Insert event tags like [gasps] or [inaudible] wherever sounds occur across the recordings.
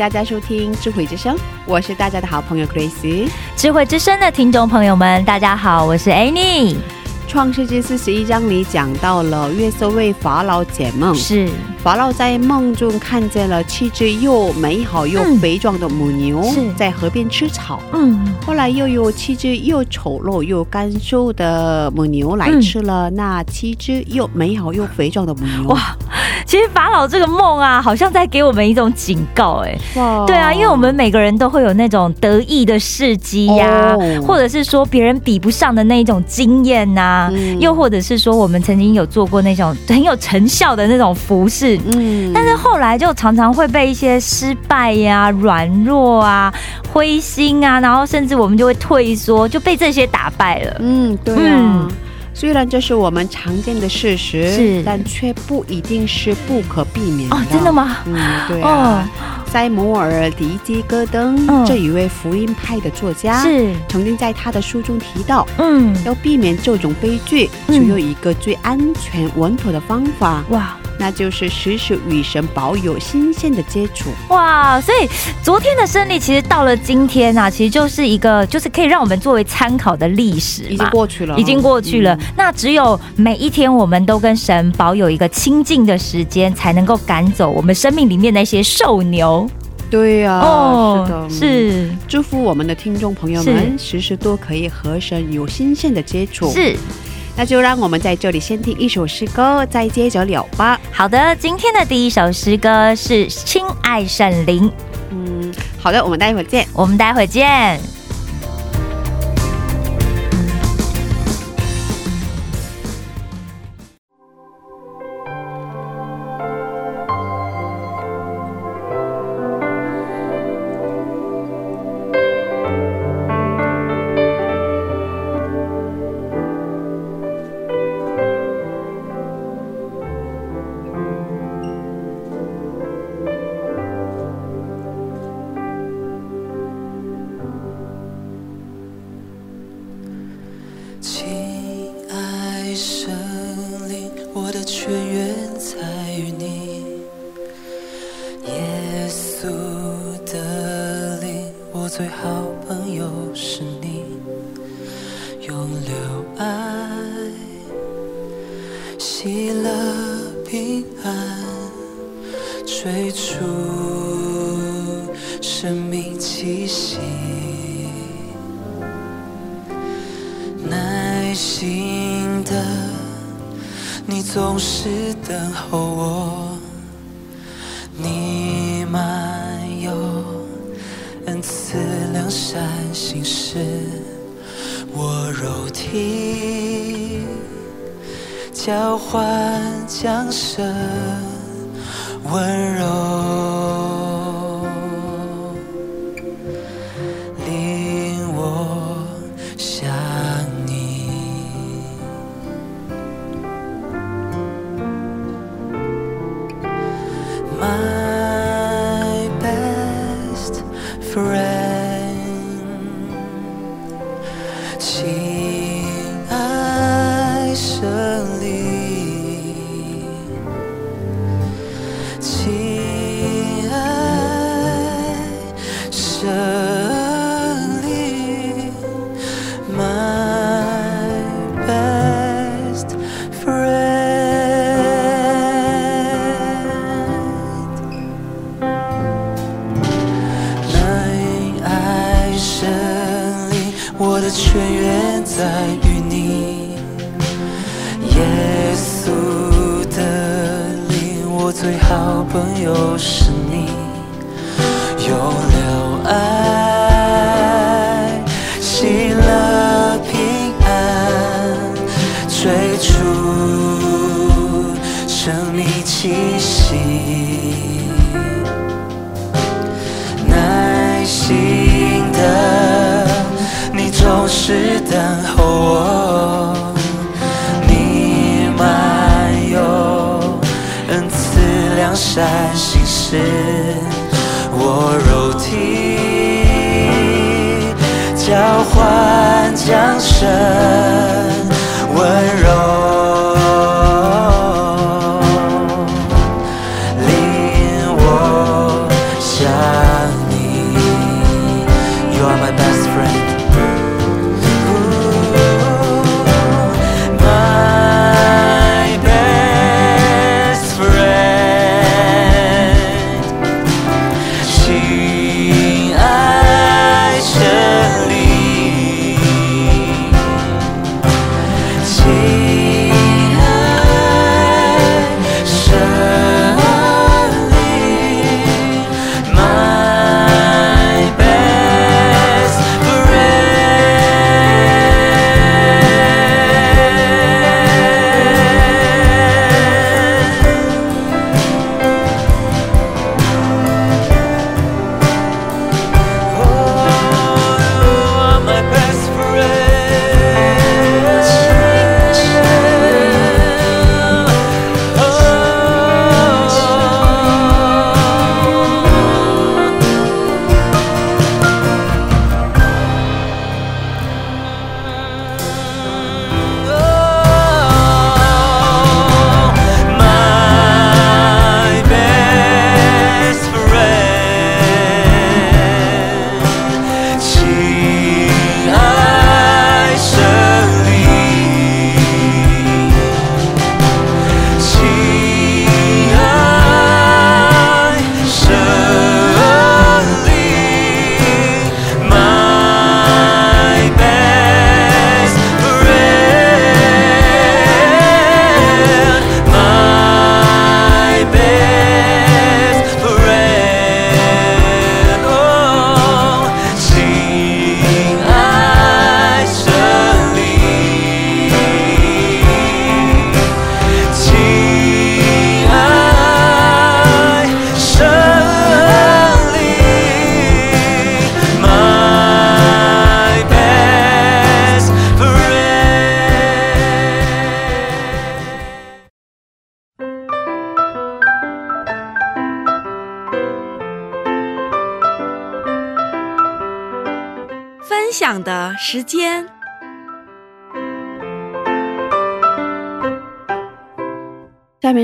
大家收听智慧之声，我是大家的好朋友 Grace。智慧之声的听众朋友们，大家好，我是 Annie。创世纪四十一章里讲到了约瑟为法老解梦，是，法老在梦中看见了七只又美好又嗯肥壮的母牛是在河边吃草。嗯，后来又有七只又丑陋又干瘦的母牛来嗯吃了那七只又美好又肥壮的母牛。哇，其实法老这个梦啊，好像在给我们一种警告、哎。哇对啊，因为我们每个人都会有那种得意的事迹呀、哦或者是说别人比不上的那一种经验呐、嗯又或者是说我们曾经有做过那种很有成效的那种服饰。嗯但是后来就常常会被一些失败呀、软弱啊、灰心啊，然后甚至我们就会退缩，就被这些打败了。嗯，对啊。嗯虽然这是我们常见的事实，是但却不一定是不可避免的。哦，真的？吗？嗯，对啊。塞姆尔·迪基戈登、嗯这一位福音派的作家，是，曾经在他的书中提到，嗯，要避免这种悲剧，嗯只有一个最安全稳妥的方法，哇那就是时时与神保有新鲜的接触。哇，所以昨天的胜利其实到了今天啊，其实就是一个就是可以让我们作为参考的历史已经。过去了，已经过去了，嗯那只有每一天我们都跟神保有一个亲近的时间，才能够赶走我们生命里面那些兽牛。对呀、哦是的，嗯是祝福我们的听众朋友们，时时都可以和神有新鲜的接触。是，那就让我们在这里先听一首诗歌，再接着聊吧。好的。今天的第一首诗歌是《亲爱圣灵》，嗯，好的，我们待会儿见。我们待会儿见。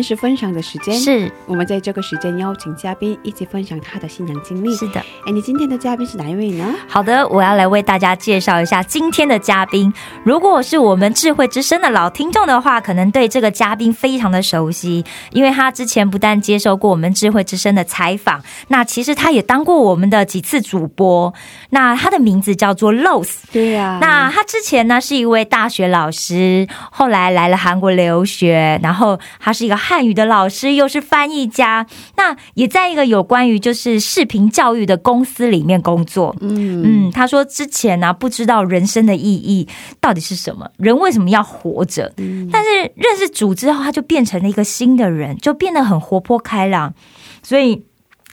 是分享的时间，是我们在这个时间邀请嘉宾一起分享他的新娘经历。是的。哎，你今天的嘉宾是哪一位呢？好的，我要来为大家介绍一下今天的嘉宾。如果是我们智慧之声的老听众的话，可能对这个嘉宾非常的熟悉，因为他之前不但接受过我们智慧之声的采访，那其实他也当过我们的几次主播。那他的名字叫做 Rose。对呀、那他之前呢是一位大学老师，后来来了韩国留学，然后他是一个汉语的老师，又是翻译家，那也在一个有关于就是视频教育的公司里面工作。嗯嗯，他说之前呢、不知道人生的意义到底是什么，人为什么要活着？嗯但是认识主之后，他就变成了一个新的人，就变得很活泼开朗，所以。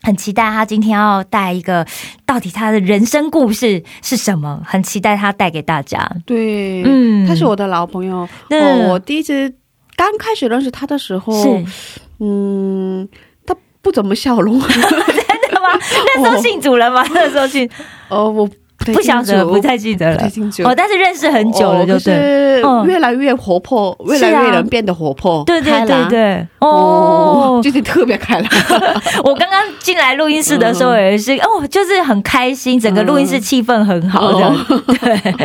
很期待他今天要带一个，到底他的人生故事是什么？很期待他带给大家。对，嗯他是我的老朋友。那哦，我第一次刚开始认识他的时候，嗯，他不怎么笑容。[laughs] 真的吗？[laughs] 那时候信主了吗？那时候信哦，我不晓得，不太记得了。哦，但是认识很久了，就对。是嗯越来越活泼，越来越能变得活泼，对对对对，哦哦，最近特别开朗。[laughs] 我刚刚进来录音室的时候也是，哦，就是很开心，整个录音室气氛很好，的。嗯。对，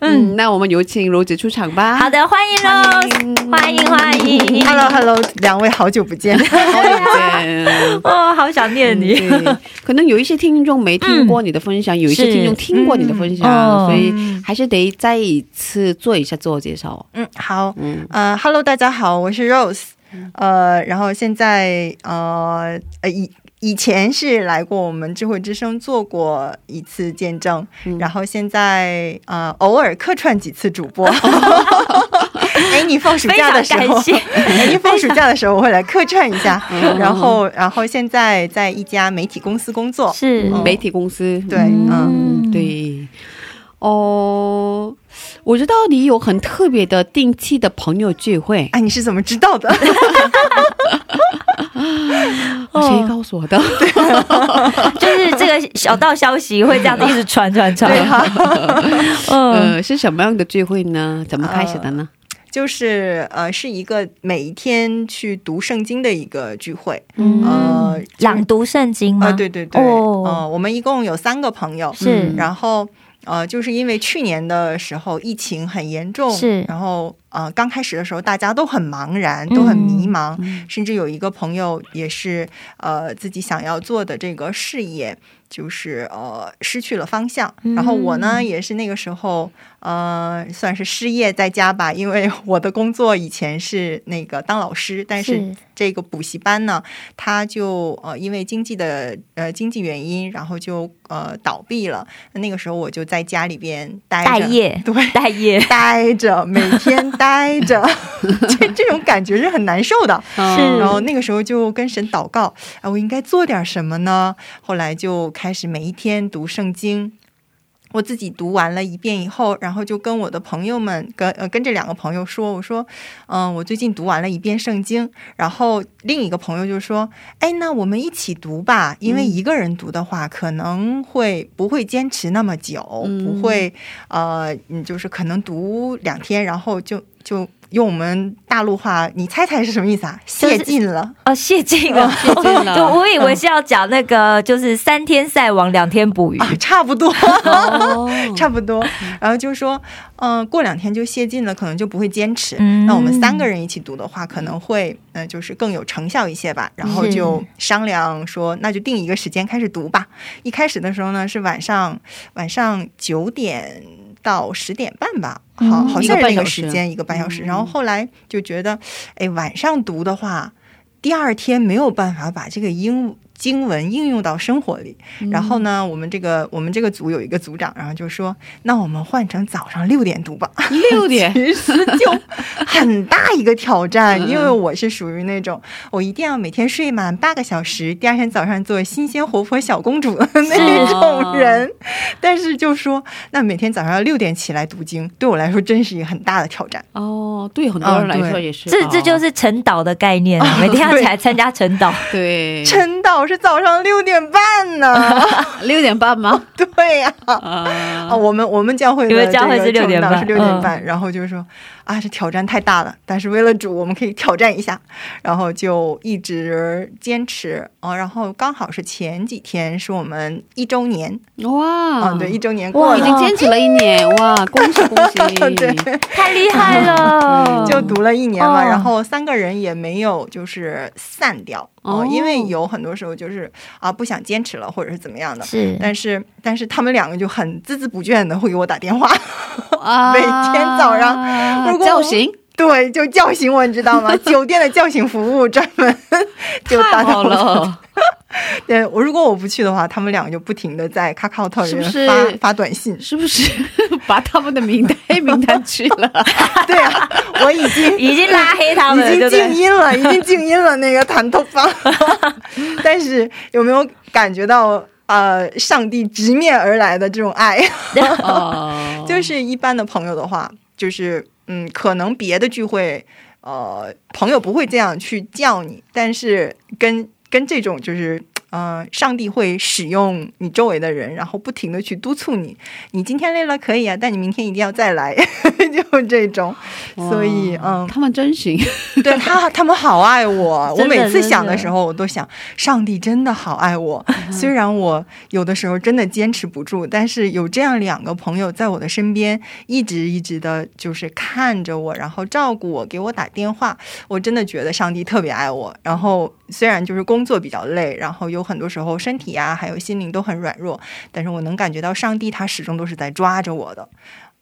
嗯，那我们有请罗子出场吧。好的，欢迎 Rose，欢迎欢迎 Hello Hello，两位好久不见。[laughs] 好久不见。[laughs] 哦，好好想念你。嗯，可能有一些听众没听过你的分享，有一些听众听过你的分享，嗯所以还是得再一次做一下自我介绍。嗯，好，嗯呃，Hello，大家好，我是 Rose，呃，然后现在呃呃以以前是来过我们智慧之声做过一次见证，嗯。然后现在呃偶尔客串几次主播。[laughs] 哎，你放暑假的时候 [laughs] 哎，你放暑假的时候我会来客串一下，嗯。然后然后现在在一家媒体公司工作，是。嗯。媒体公司，对，嗯。嗯，对。哦，我知道你有很特别的定期的朋友聚会，哎，你是怎么知道的？[laughs] 谁告诉我的？[laughs] 就是这个小道消息会这样子一直传传传。对哈、[laughs] 嗯，呃，是什么样的聚会呢？怎么开始的呢？就是呃，是一个每一天去读圣经的一个聚会。嗯呃，朗读圣经吗？啊、对对对，哦呃，我们一共有三个朋友，是然后呃，就是因为去年的时候疫情很严重，是。然后呃，刚开始的时候大家都很茫然，都很迷茫，嗯甚至有一个朋友也是呃自己想要做的这个事业。就是呃失去了方向，嗯然后我呢也是那个时候呃算是失业在家吧，因为我的工作以前是那个当老师，但是是这个补习班呢，它就呃因为经济的呃经济原因，然后就呃倒闭了。那个时候我就在家里边待着，待业，对，待业。待着，每天待着，[laughs] 这这种感觉是很难受的。是然后那个时候就跟神祷告，啊，我应该做点什么呢？后来就开始每一天读圣经。我自己读完了一遍以后，然后就跟我的朋友们，跟呃跟这两个朋友说，我说，嗯、我最近读完了一遍圣经。然后另一个朋友就说，哎，那我们一起读吧，因为一个人读的话，可能会不会坚持那么久，嗯不会呃，嗯，就是可能读两天，然后就就用我们大陆话，你猜猜是什么意思啊？就是泄尽了。哦，谢尽了，谢尽了 [laughs] 就我以为是要讲那个，就是三天晒网，两天捕鱼。啊，差不多，哦 [laughs] 差不多。然后就说，嗯、过两天就泄尽了，可能就不会坚持。嗯那我们三个人一起读的话，可能会，呃，就是更有成效一些吧。然后就商量说，那就定一个时间开始读吧。一开始的时候呢，是晚上晚上九点到十点半吧，好，嗯好像是那个时时间一个半小时。嗯然后后来就觉得，哎，晚上读的话，第二天没有办法把这个英经文应用到生活里。然后呢，我们这个我们这个组有一个组长，然后就说，那我们换成早上六点读吧。六点，[laughs] 其实就很大一个挑战，嗯因为我是属于那种我一定要每天睡满八个小时，第二天早上做新鲜活泼小公主的那种人。但是就说，那每天早上要六点起来读经，对我来说真是一个很大的挑战。哦，对很多人来说也是，这这就是晨祷的概念，每天要起来参加晨祷。[laughs] 对晨祷是早上六点半呢，[laughs] 六点半吗？[laughs] 对呀、啊。啊，我们我们教会的你们教会是这个6点半。是六点半，然后就是说啊，这挑战太大了，但是为了主，我们可以挑战一下，然后就一直坚持啊、然后刚好是前几天是我们一周年。哇，啊、对，一周年过哇已，经坚持了一年，哇，[laughs] 恭喜恭喜！对，太厉害了！就读了一年嘛，哦。然后三个人也没有就是散掉哦、哦因为有很多时候就是啊不想坚持了，或者是怎么样的。是但是，但是他们两个就很孜孜不倦的会给我打电话，啊 [laughs] 每天早上如果叫醒，对，就叫醒我，你知道吗？酒店的叫醒服务专门 [laughs] 就打到。了，[laughs] 对我，如果我不去的话，他们两个就不停的在 Kakao 里面是是发发短信。是不是 [laughs] 把他们的名单黑 [laughs] 名单去了？对啊，我已经已经拉黑他们了，已经？静音了，已经静音了那个弹头方。但是有没有感觉到呃，上帝直面而来的这种爱？哦，就是一般的朋友的话，就是嗯，可能别的聚会，呃，朋友不会这样去叫你，但是跟跟这种就是。呃，上帝会使用你周围的人，然后不停的去督促你。你今天累了可以啊，但你明天一定要再来，[laughs] 就这种。所以，嗯，他们真行，对他，他们好爱我。[laughs] 我每次想的时候，我都想，上帝真的好爱我。虽然我有的时候真的坚持不住，但是有这样两个朋友在我的身边，一直一直的，就是看着我，然后照顾我，给我打电话，我真的觉得上帝特别爱我。然后虽然就是工作比较累，然后又有很多时候身体呀、还有心灵都很软弱，但是我能感觉到上帝他始终都是在抓着我的。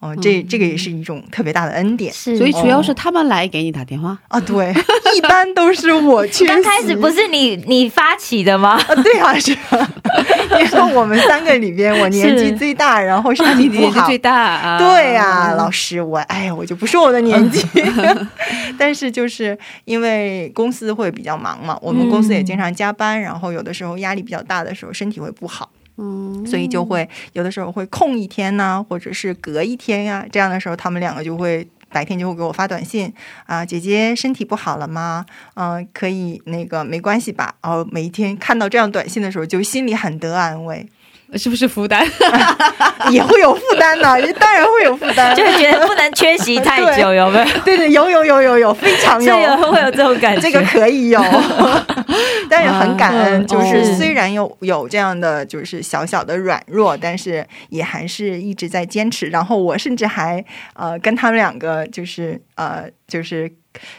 哦、这这个也是一种特别大的恩典是，所以主要是他们来给你打电话。啊！对，[laughs] 一般都是我 [laughs] 去。刚开始不是你你发起的吗？啊，对啊，是啊，[laughs] 因为我们三个里边，我年纪最大，然后身你体不好，年纪最大啊？对呀、老师，我哎呀，我就不说我的年纪，但是就是因为公司会比较忙嘛，我们公司也经常加班，然后有的时候压力比较大的时候，身体会不好。所以就会有的时候会空一天呐、或者是隔一天呀、这样的时候他们两个就会白天就会给我发短信啊，姐姐身体不好了吗？嗯、可以那个没关系吧？然后每一天看到这样短信的时候，就心里很得安慰，是不是负担？[laughs] 也会有负担的，[laughs] 当然会有负担，就是觉得不能缺席太久，对有没有？对对，有有有有有，非常有。有 [laughs] 会有这种感觉。这个可以有，但是很感恩，嗯就是哦虽然有有这样的就是小小的软弱，但是也还是一直在坚持。然后我甚至还呃跟他们两个就是呃就是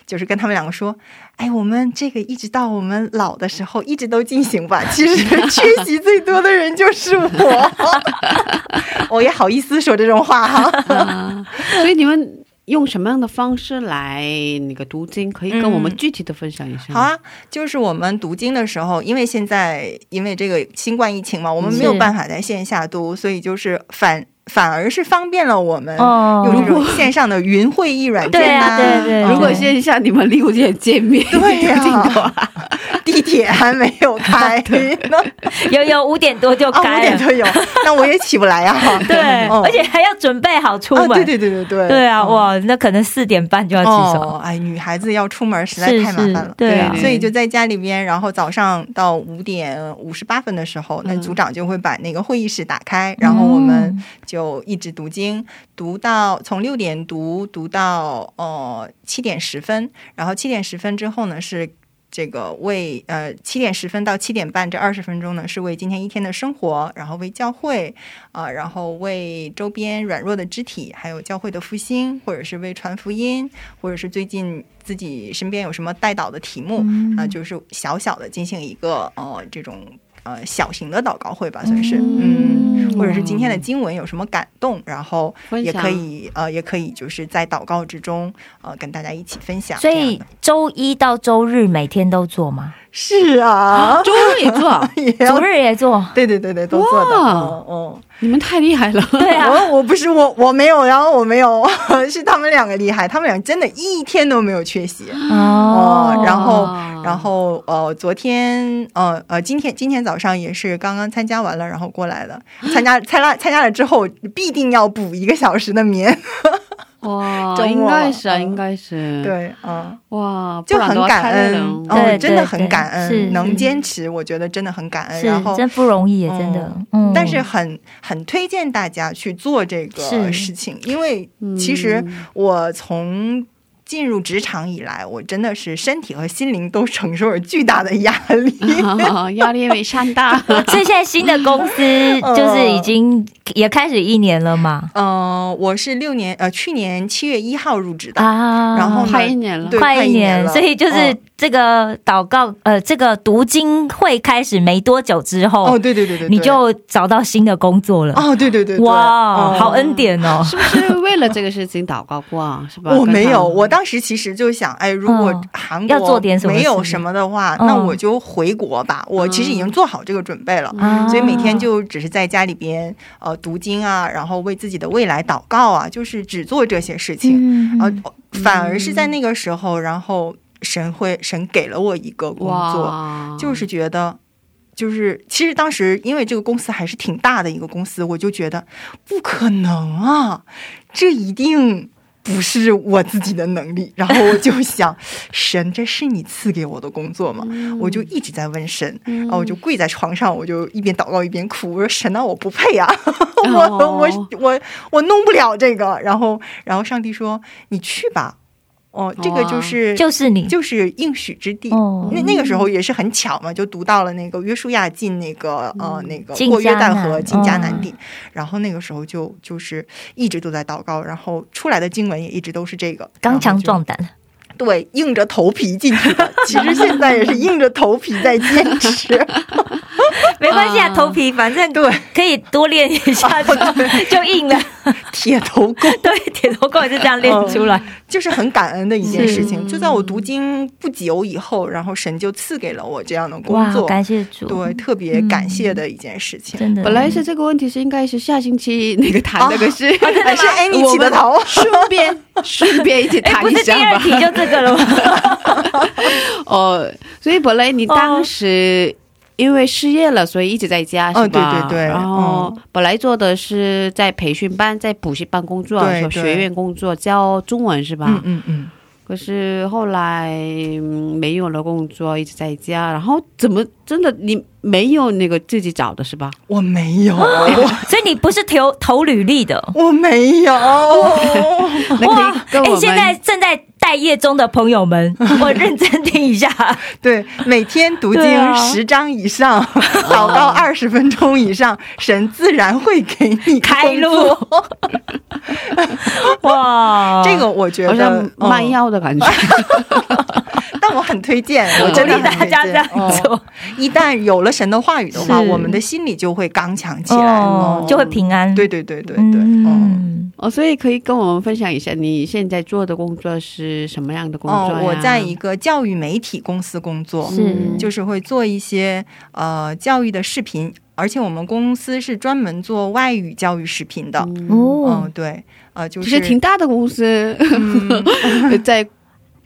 就是跟他们两个说，哎，我们这个一直到我们老的时候一直都进行吧。其实 [laughs] 缺席最多的人就是我，[laughs] 我也好意思说这种话哈。[laughs] 啊所以你们用什么样的方式来那个读经？可以跟我们具体的分享一下。好，啊，就是我们读经的时候，因为现在因为这个新冠疫情嘛，我们没有办法在线下读，所以就是反反而是方便了我们哦。用这种线上的云会议软件对啊对对嗯。如果线下你们六点见面，对呀 [laughs] 地铁还没有开 [laughs] 呢，有有五点多就啊，五开了，点就有，那我也起不来呀。[laughs] 对，哦而且还要准备好出啊，门。对对对对对，对啊，嗯。哇，那可能四点半就要起哦床。，哎，女孩子要出门实在太麻烦了。对啊，所以就在家里边，然后早上到五点五十八分的时候，那嗯。组长就会把那个会议室打开，然后我们就一直读经，读到从六点读读到呃七点十分，然后七点十分之后呢是。这个为呃七点十分到七点半这二十分钟呢，是为今天一天的生活，然后为教会啊、然后为周边软弱的肢体，还有教会的复兴，或者是为传福音，或者是最近自己身边有什么带导的题目啊、就是小小的进行一个呃这种呃小型的祷告会吧，算是嗯，或者是今天的经文有什么感动，然后也可以呃也可以就是在祷告之中呃跟大家一起分享所以周一到周日每天都做吗？是啊，周日也做，[laughs] 也要主日也做。对对对对都做的，哇嗯嗯。你们太厉害了。对啊，我 [laughs] 我不是我我没有，然后我没有，[laughs] 是他们两个厉害，他们俩真的一天都没有缺席。哦，然后哦然后呃，昨天呃呃，今天今天早上也是刚刚参加完了，然后过来的，参加参加参加了之后，必定要补一个小时的眠。哇，应该是啊，嗯。应该是。，对，嗯，哇，就很感恩，太累了哦对，真的很感恩，能坚持，我觉得真的很感恩。然后真不容易，真的。嗯，但是很很推荐大家去做这个事情，因为其实我从进入职场以来，我真的是身体和心灵都承受着巨大的压力。[laughs] 压力没上大。所 [laughs] 以现在新的公司 [laughs] 就是已经也开始一年了嘛？嗯、我是六年呃，去年七月一号入职的，啊，然后呢快一年了快一年了所以就是嗯这个祷告，呃，这个读经会开始没多久之后，哦，对对对对对，你就找到新的工作了。哦，对对对对，哇，哦好恩。典哦！是不是为了这个事情祷告过啊？[laughs] 是吧？我没有，我当时其实就想，哎，如果嗯韩国要做点什么没有什么的话，嗯那我就回国吧。我其实已经做好这个准备了，啊所以每天就只是在家里边呃读经啊，然后为自己的未来祷告啊，就是只做这些事情。嗯然后反而是在那个时候，然后神会神给了我一个工作，就是觉得。就是，其实当时因为这个公司还是挺大的一个公司，我就觉得不可能啊，这一定不是我自己的能力。[laughs] 然后我就想，神，这是你赐给我的工作吗？我就一直在问神，然后我就跪在床上，我就一边祷告一边哭，我说神啊，我不配啊，[laughs] 我我我我弄不了这个。然后然后上帝说，你去吧。哦，这个就是就是你，就是应许之地。哦那那个时候也是很巧嘛，就读到了那个约书亚进那个呃那个过约旦河进迦南哦地，然后那个时候就就是一直都在祷告，然后出来的经文也一直都是这个刚强，壮胆。对，硬着头皮进去的。其实现在也是硬着头皮在坚持。[laughs] [laughs] 没关系啊，头皮反正对可以多练一下 [laughs] 就 [laughs] 就硬了。铁头功，对，铁头功也是这样练出来。就是很感恩的一件事嗯情。就在我读经不久以后，然后神就赐给了我这样的工，作，感谢主，对，特别感谢的一件事情。真的。本来是这个问题是应该是下星期那个谈，那个是还是 Annie 起的头顺便顺便一起哎，谈不是第一下吧。二题就这个了吗？哦，所以本来你当时因为失业了，所以一直在家哦是吧？对对对然后本来做的是在培训班、在补习班工作，学院工作，教中文是吧？嗯嗯嗯，可是后来、嗯没有了工作，一直在家，然后怎么真的你没有那个自己找的是吧？我没有，[laughs] 所以你不是投投履历的。我没有。哇 [laughs] 以，跟我们现在正在待业中的朋友们，[laughs] 我认真听一下。[laughs] 对，每天读经十章以上，祷告二十分钟以上，神自然会给你开路。[laughs] 哇，这个我觉得卖嗯药的感觉。但我很推荐，我鼓励真的大家这样做。哦。一旦有了神的话语的话，我们的心里就会刚强起来，哦，就会平安。对对对对对，嗯。嗯，哦，所以可以跟我们分享一下你现在做的工作是什么样的工作我在一个教育媒体公司工作，是。就是会做一些呃教育的视频，而且我们公司是专门做外语教育视频的。嗯，哦，对，呃，就就是是挺大的公司，嗯。[laughs] 在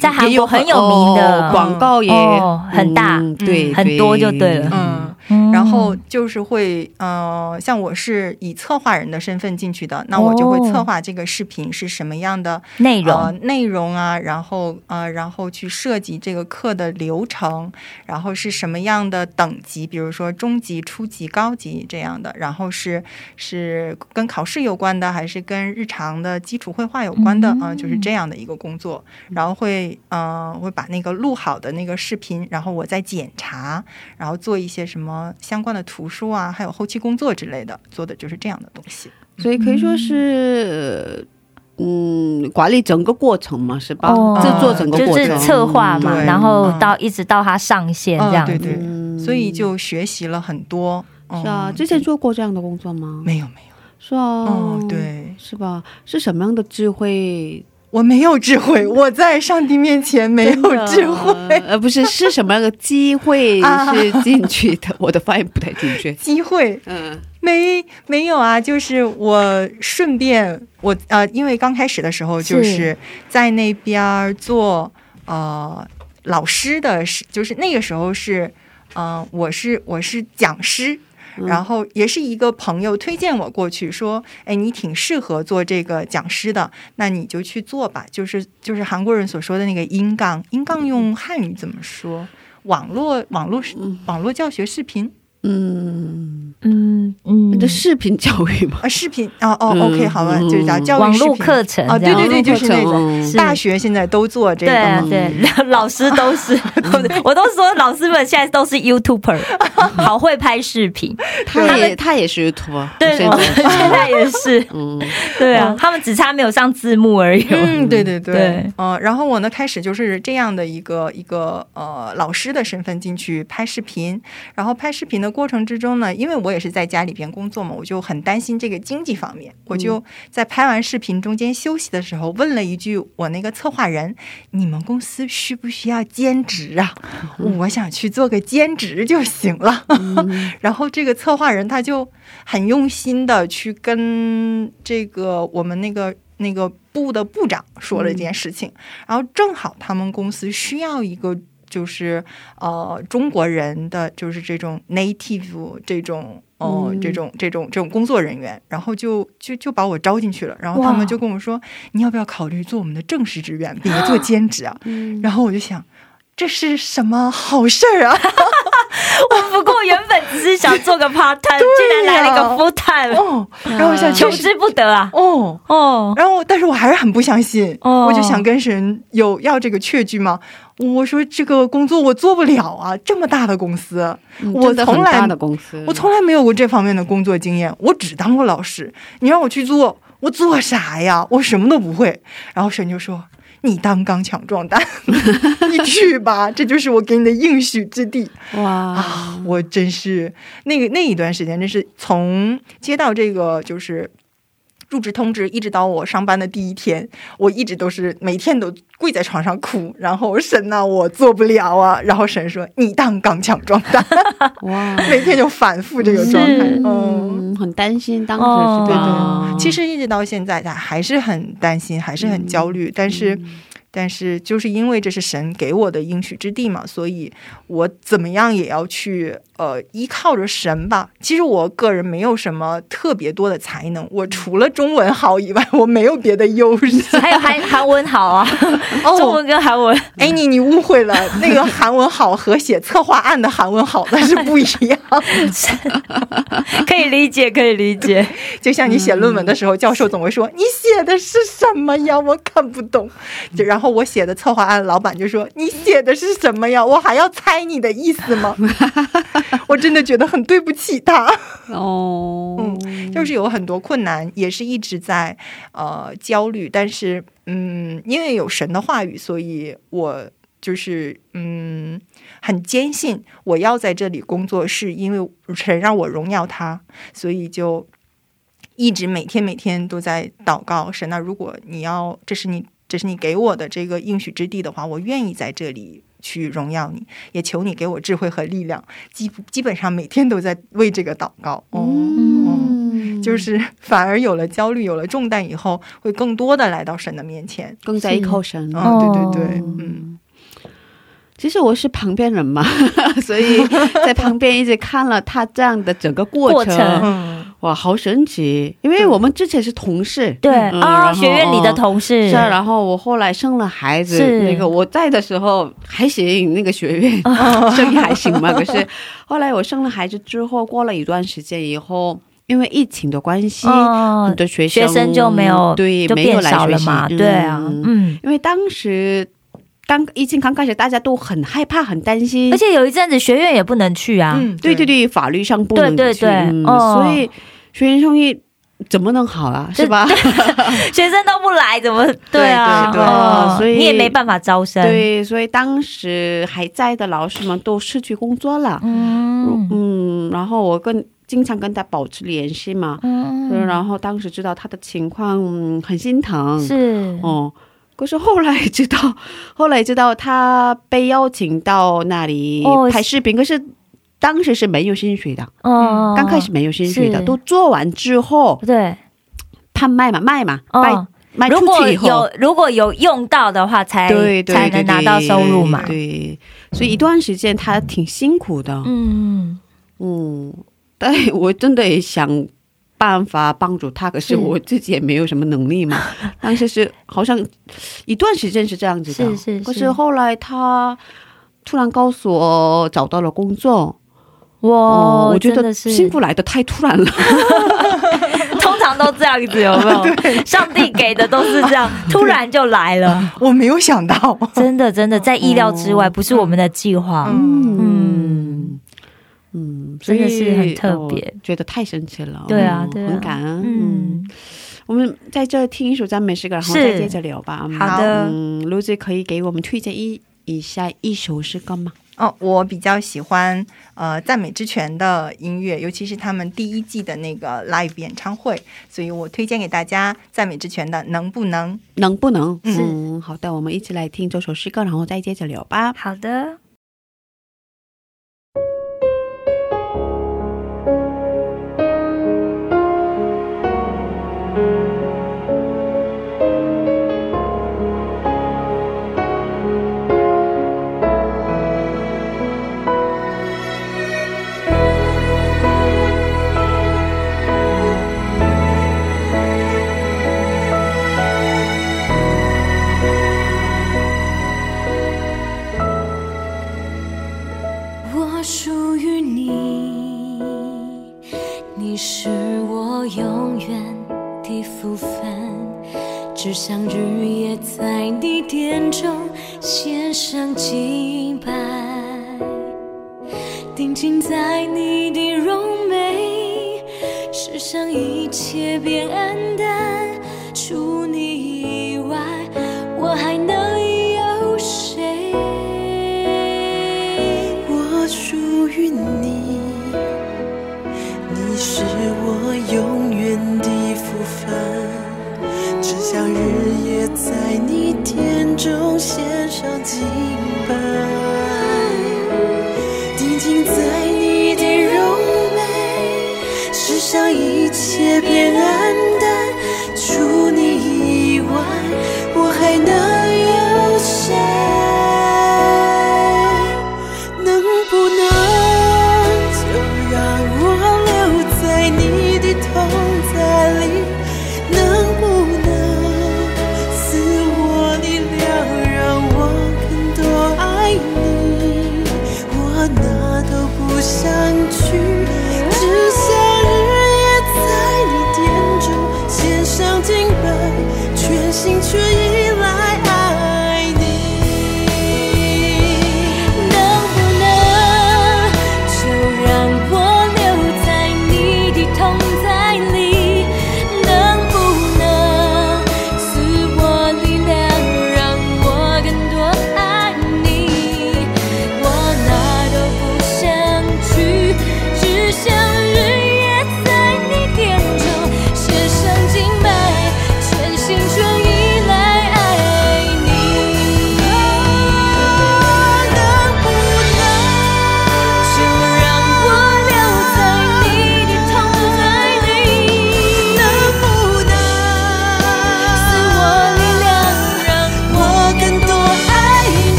在韩也国很有名的。哦广告也哦很大。嗯对，很多就对了。嗯，嗯。然后就是会，呃，像我是以策划人的身份进去的，那我就会策划这个视频是什么样的内容。呃内容啊，然后呃，然后去设计这个课的流程，然后是什么样的等级，比如说中级、初级、高级这样的，然后是是跟考试有关的，还是跟日常的基础绘画有关的啊、呃就是这样的一个工作，然后会呃会把那个录好的那个视频，然后我再检查，然后做一些什么相关的图书啊，还有后期工作之类的，做的就是这样的东西。所以可以说是。嗯，管理整个过程嘛，是吧？哦制作整个过程，就是策划嘛，对然后嗯到一直到它上线这样子。嗯对对，嗯所以就学习了很多。是啊。嗯之前做过这样的工作吗？没有没有，是啊。哦，，对是吧？是什么样的智慧？我没有智慧，我在上帝面前没有智慧。呃，不是，是什么样的机会啊是进去的？我的发音不太准确。机会嗯没没有啊，就是我顺便我呃，因为刚开始的时候就是在那边儿做呃老师的是，就是那个时候是嗯、呃我是我是讲师。然后也是一个朋友推荐我过去，说：“哎，你挺适合做这个讲师的，那你就去做吧。”就是就是韩国人所说的那个音杠，音杠用汉语怎么说？网络网络网络教学视频嗯，嗯嗯。你的视频教育嘛，啊，视频哦哦、嗯 o k 好吧，就是叫教育网络视频课程啊，对对对，就是那种大学现在都做这个嘛，对啊对，[laughs] 老师都是，[laughs] 我都说老师们现在都是 YouTuber，[laughs] 好会拍视频。他也他也是 YouTube，对，我现在。也是，嗯。对啊，他们只差没有上字幕而已。嗯，对对对，对。嗯、然后我呢开始就是这样的一个一个呃老师的身份进去拍视频，然后拍视频的过程之中呢，因为我也是在家里边工作嘛，我就很担心这个经济方面，我就在拍完视频中间休息的时候问了一句我那个策划人：“你们公司需不需要兼职啊？[laughs] 我想去做个兼职就行了。[laughs] 然后这个策划人他就很用心的去跟这个我们那个那个部的部长说了一件事情，然后正好他们公司需要一个就是呃中国人的就是这种 native 这种。哦、嗯这种这种这种工作人员，然后就就就把我招进去了，然后他们就跟我说，你要不要考虑做我们的正式职员，别做 [gasps] 兼职啊？然后我就想，这是什么好事儿啊？[laughs] 不过原本只是想做个 [laughs] part time，竟然来了一个 full time，哦，然后我想求之不得啊！哦，哦，然后，但是我还是很不相信，哦我就想跟神有要这个确据吗？我说这个工作我做不了啊，这么大的公司，嗯我从来真的很大的公司，我从来没有过这方面的工作经验，我只当过老师。你让我去做，我做啥呀？我什么都不会。然后神就说：“你当刚强壮胆，[laughs] 你去吧，这就是我给你的应许之地。哇啊，我真是那个那一段时间，真是从接到这个就是入职通知，一直到我上班的第一天，我一直都是每天都跪在床上哭，然后神呐、我做不了啊，然后神说你当刚强壮胆，[laughs] 哇，每天就反复这个状态，嗯。嗯，很担心当时哦是？对，其实一直到现在，他还是很担心，还是很焦虑。但是，但是就是因为这是神给我的应许之地嘛，所以我怎么样也要去呃依靠着神吧。其实我个人没有什么特别多的才能，我除了中文好以外，我没有别的优势。[laughs] 还有韩韩文好啊，中 [laughs] 哦，文跟韩文哎，你你误会了，那个韩文好和写策划案的韩文好那是不一样。[laughs] 可以理解，可以理解。就像你写论文的时候，教授总会说：“你写的是什么呀？我看不懂。”就然后我写的策划案，老板就说：“你写的是什么呀？我还要猜你的意思吗？” [laughs] 我真的觉得很对不起他。[laughs] 哦，嗯，就是有很多困难，也是一直在呃焦虑，但是嗯，因为有神的话语，所以我就是嗯很坚信我要在这里工作，是因为神让我荣耀他，所以就一直每天每天都在祷告神啊，如果你要这是你这是你给我的这个应许之地的话，我愿意在这里。去荣耀你，也求你给我智慧和力量。基基本上每天都在为这个祷告。哦，嗯，[laughs] 就是 [laughs] 反而有了焦虑，有了重担以后，会更多的来到神的面前。更在依靠神。嗯，对对对，哦嗯，其实我是旁边人嘛，[laughs] 所以在旁边一直看了他这样的整个过程，过程嗯，哇，好神奇！因为我们之前是同事，对嗯啊，学院里的同事是啊，然后我后来生了孩子，那个我在的时候还行，那个学院、[laughs] 哦生意还行嘛。可是后来我生了孩子之后，过了一段时间以后，因为疫情的关系，哦很多学生学生就没有对就变没有来学习对啊，嗯。因为当时刚疫情刚开始，大家都很害怕、很担心，而且有一阵子学院也不能去啊，嗯，对对对，法律上不能去对对对嗯哦所以学员生意怎么能好啊？是吧？[laughs] 学生都不来，怎么对啊？对对哦所以你也没办法招生，，对，所以当时还在的老师们都失去工作了。嗯嗯，然后我跟经常跟他保持联系嘛，嗯，然后当时知道他的情况，嗯很心疼。是哦，可是后来知道，后来知道他被邀请到那里哦拍视频，可是当时是没有薪水的，哦，刚开始没有薪水的，都做完之后对，他卖嘛卖嘛，卖哦，卖出去以后。有。如果有用到的话，才对才能拿到收入嘛，对，所以一段时间他挺辛苦的。嗯，嗯，但我真的也想办法帮助他，可是是。我自己也没有什么能力嘛。[laughs] 当时是好像一段时间是这样子的，是是是。可是后来他突然告诉我找到了工作，哇，哦我觉得幸福来的太突然了。[laughs] 通常都这样子，有没有？[laughs] 上帝给的都是这样，[laughs] 突然就来了，我没有想到，真的真的在意料之外，不是我们的计划。嗯。嗯。真的是很特别。我觉得太神奇了。对啊嗯对啊。很感恩。嗯。嗯，我们在这听一首赞美诗歌，然后再接着聊吧。嗯好的嗯，卢子可以给我们推荐一一下一首诗歌吗？哦，我比较喜欢呃赞美之泉的音乐，尤其是他们第一季的那个 live 演唱会，所以我推荐给大家赞美之泉的《能不能》。能不能？嗯，好的，我们一起来听这首诗歌，然后再接着聊吧。好的。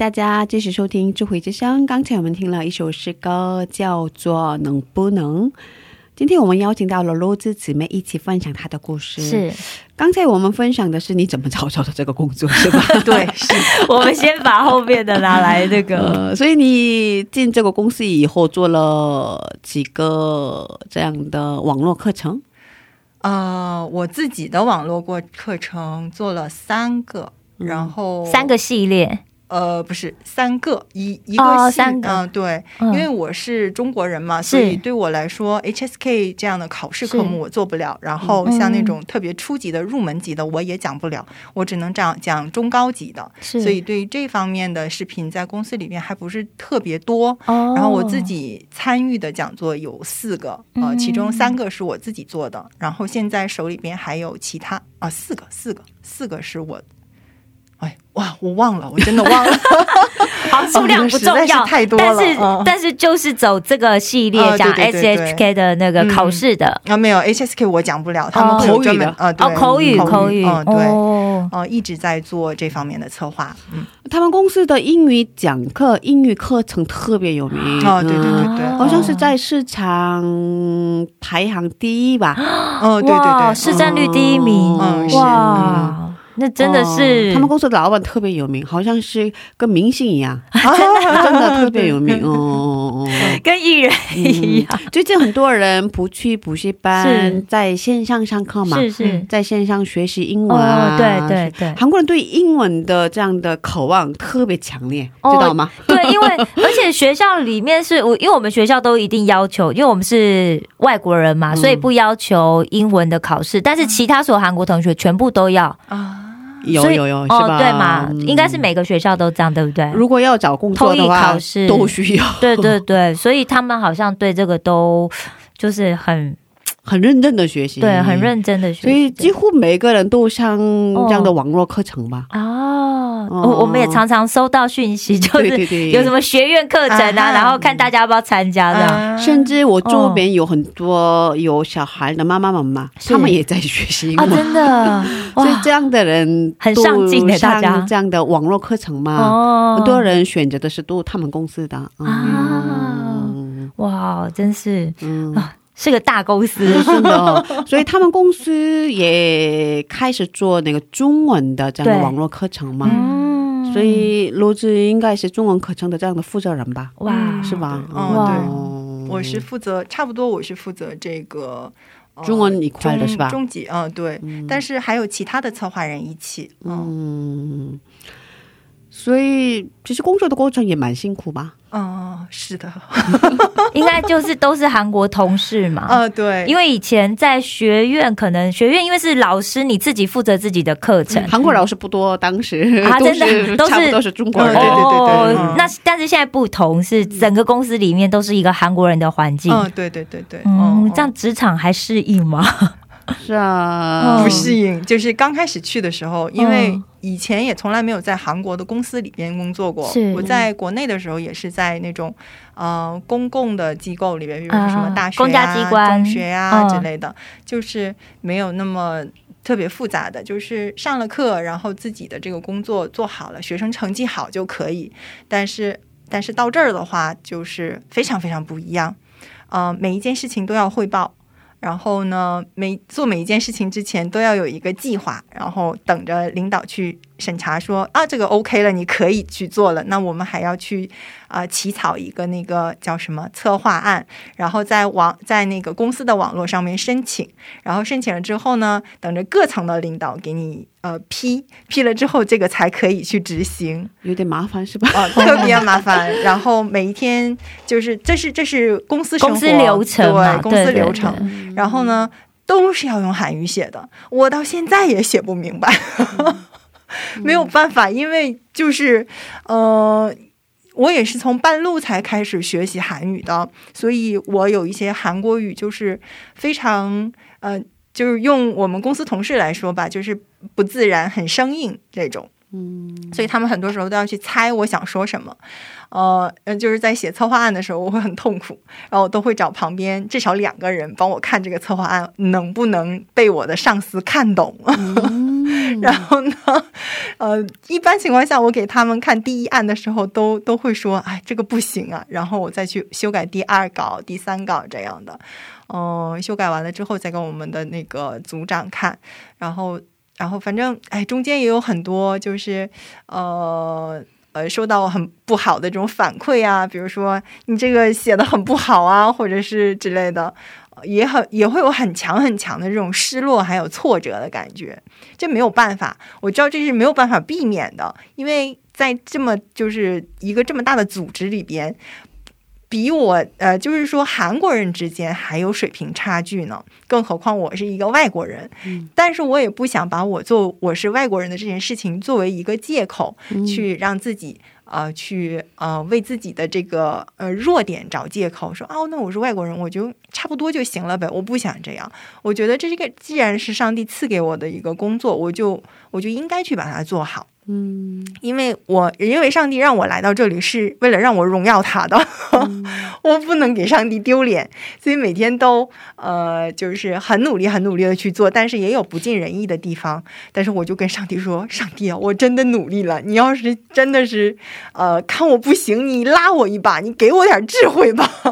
大家继续收听《智慧之声》。刚才我们听了一首诗歌，叫做《能不能》。今天我们邀请到了罗子姊妹一起分享她的故事。是刚才我们分享的是你怎么找到的这个工作，是吧？[laughs] 对，是 [laughs] 我们先把后面的拿来那个。呃，所以你进这个公司以后做了几个这样的网络课程？呃，我自己的网络过课程做了三个，然后三个系列，呃，不是三个，一一个系哦三个嗯、对，嗯因为我是中国人嘛，所以对我来说，HSK 这样的考试科目我做不了。然后像那种特别初级的、入门级的，我也讲不了，我只能讲讲中高级的。所以对于这方面的视频，在公司里面还不是特别多。哦然后我自己参与的讲座有四个，呃，嗯其中三个是我自己做的，然后现在手里边还有其他啊，四个，四个，四个是我。哎，哇，我忘了，我真的忘了。[laughs] 好数量不重要，是太多了但是、嗯。但是就是走这个系列啊讲对对对。对 HHK 的那个考试的。啊，没有 HSK 我讲不了，他们口语的？啊，对哦，口语口语，嗯，对，哦。呃，一直在做这方面的策划，嗯，他们公司的英语讲课、英语课程特别有名。哦，对对对对，哦好像是在市场排行第一吧？哦，对对哇对，市占率第一名，嗯是哇，那真的是、哦他们公司的老板特别有名，好像是跟明星一样，[laughs] 啊真的特别有名哦跟艺人一样，最近很多人不去补习班，在线上上课嘛，是是，在线上学习英文啊。哦，对对对。韩国人对英文的这样的渴望特别强烈，哦知道吗？对，因为 [laughs] 而且学校里面是我，因为我们学校都一定要求，因为我们是外国人嘛，嗯。所以不要求英文的考试，但是其他所有韩国同学全部都要，啊，有有有，是哦，对嘛，嗯。应该是每个学校都这样，对不对？如果要找工作的话，考试。都需要。对对对，所以他们好像对这个都就是很很认真的学习，对很认真的学习，所以几乎每个人都上这样的网络课程吧。哦，哦。我我们也常常收到讯息，就是有什么学院课程啊，然后看大家要不要参加这样。啊。甚至我周边有很多有小孩的妈妈们嘛，他们也在学习英啊，文。真的。[laughs] 所以这样的人很上进的大家。这样的网络课程嘛，哦。很多人选择的是都他们公司的啊。嗯哇，真是。嗯，啊，是个大公司 [laughs] 是的。哦，所以他们公司也开始做那个中文的这样的网络课程嘛，嗯。所以罗志应该是中文课程的这样的负责人吧，哇。是吧？嗯哦对。我是负责，差不多我是负责这个。呃中文一块的是吧？中中级，嗯，对，但是还有其他的策划人一起，嗯。嗯，所以其实工作的过程也蛮辛苦吧？嗯，是的，[laughs] 应该就是都是韩国同事嘛。呃，对，因为以前在学院，可能学院因为是老师，你自己负责自己的课程。韩国老师不多，当时啊真的 [laughs] 都是是差不多是中国人嗯。对对对对哦那但是现在不同，是整个公司里面都是一个韩国人的环境。嗯，对对对对，嗯，这样职场还适应吗？是啊，嗯不适应，就是刚开始去的时候，因为嗯以前也从来没有在韩国的公司里边工作过。我在国内的时候也是在那种呃公共的机构里边，比如说什么啊大学、啊、公家机关中学啊、嗯之类的，就是没有那么。特别复杂的，就是上了课，然后自己的这个工作做好了，学生成绩好就可以。但是，但是到这儿的话，就是非常非常不一样。呃，每一件事情都要汇报，然后呢，每做每一件事情之前都要有一个计划，然后等着领导去审查说啊，这个 OK 了，你可以去做了。那我们还要去啊、呃起草一个那个叫什么策划案，然后在网在那个公司的网络上面申请，然后申请了之后呢，等着各层的领导给你呃批批了之后，这个才可以去执行。有点麻烦是吧？啊、[laughs] 特别麻烦。然后每一天就是这是这是公司生活公司流程，对公司流程。对对然后呢，都是要用韩语写的，我到现在也写不明白，[laughs] 没有办法，因为就是呃。我也是从半路才开始学习韩语的，所以我有一些韩国语就是非常呃，就是用我们公司同事来说吧，就是不自然、很生硬这种。嗯，所以他们很多时候都要去猜我想说什么，呃，呃就是在写策划案的时候，我会很痛苦，然后我都会找旁边至少两个人帮我看这个策划案能不能被我的上司看懂，[laughs] 然后呢，呃，一般情况下我给他们看第一案的时候，都都会说，哎，这个不行啊，然后我再去修改第二稿、第三稿这样的。嗯、修改完了之后再给我们的那个组长看，然后，然后反正哎，中间也有很多就是呃。呃，收到很不好的这种反馈啊，比如说你这个写的很不好啊，或者是之类的，也很也会有很强很强的这种失落还有挫折的感觉。这没有办法，我知道这是没有办法避免的，因为在这么就是一个这么大的组织里边，比我呃，就是说韩国人之间还有水平差距呢，更何况我是一个外国人，但是我也不想把我做我是外国人的这件事情作为一个借口，去让自己呃去呃为自己的这个呃弱点找借口，说哦，那我是外国人，我就差不多就行了呗，我不想这样。我觉得这是个既然是上帝赐给我的一个工作，我就我就应该去把它做好。嗯因为我因为上帝让我来到这里是为了让我荣耀他的，[laughs] 我不能给上帝丢脸，所以每天都呃就是很努力很努力的去做，但是也有不尽人意的地方。但是我就跟上帝说：“上帝啊，我真的努力了，你要是真的是呃看我不行，你拉我一把，你给我点智慧吧。[laughs]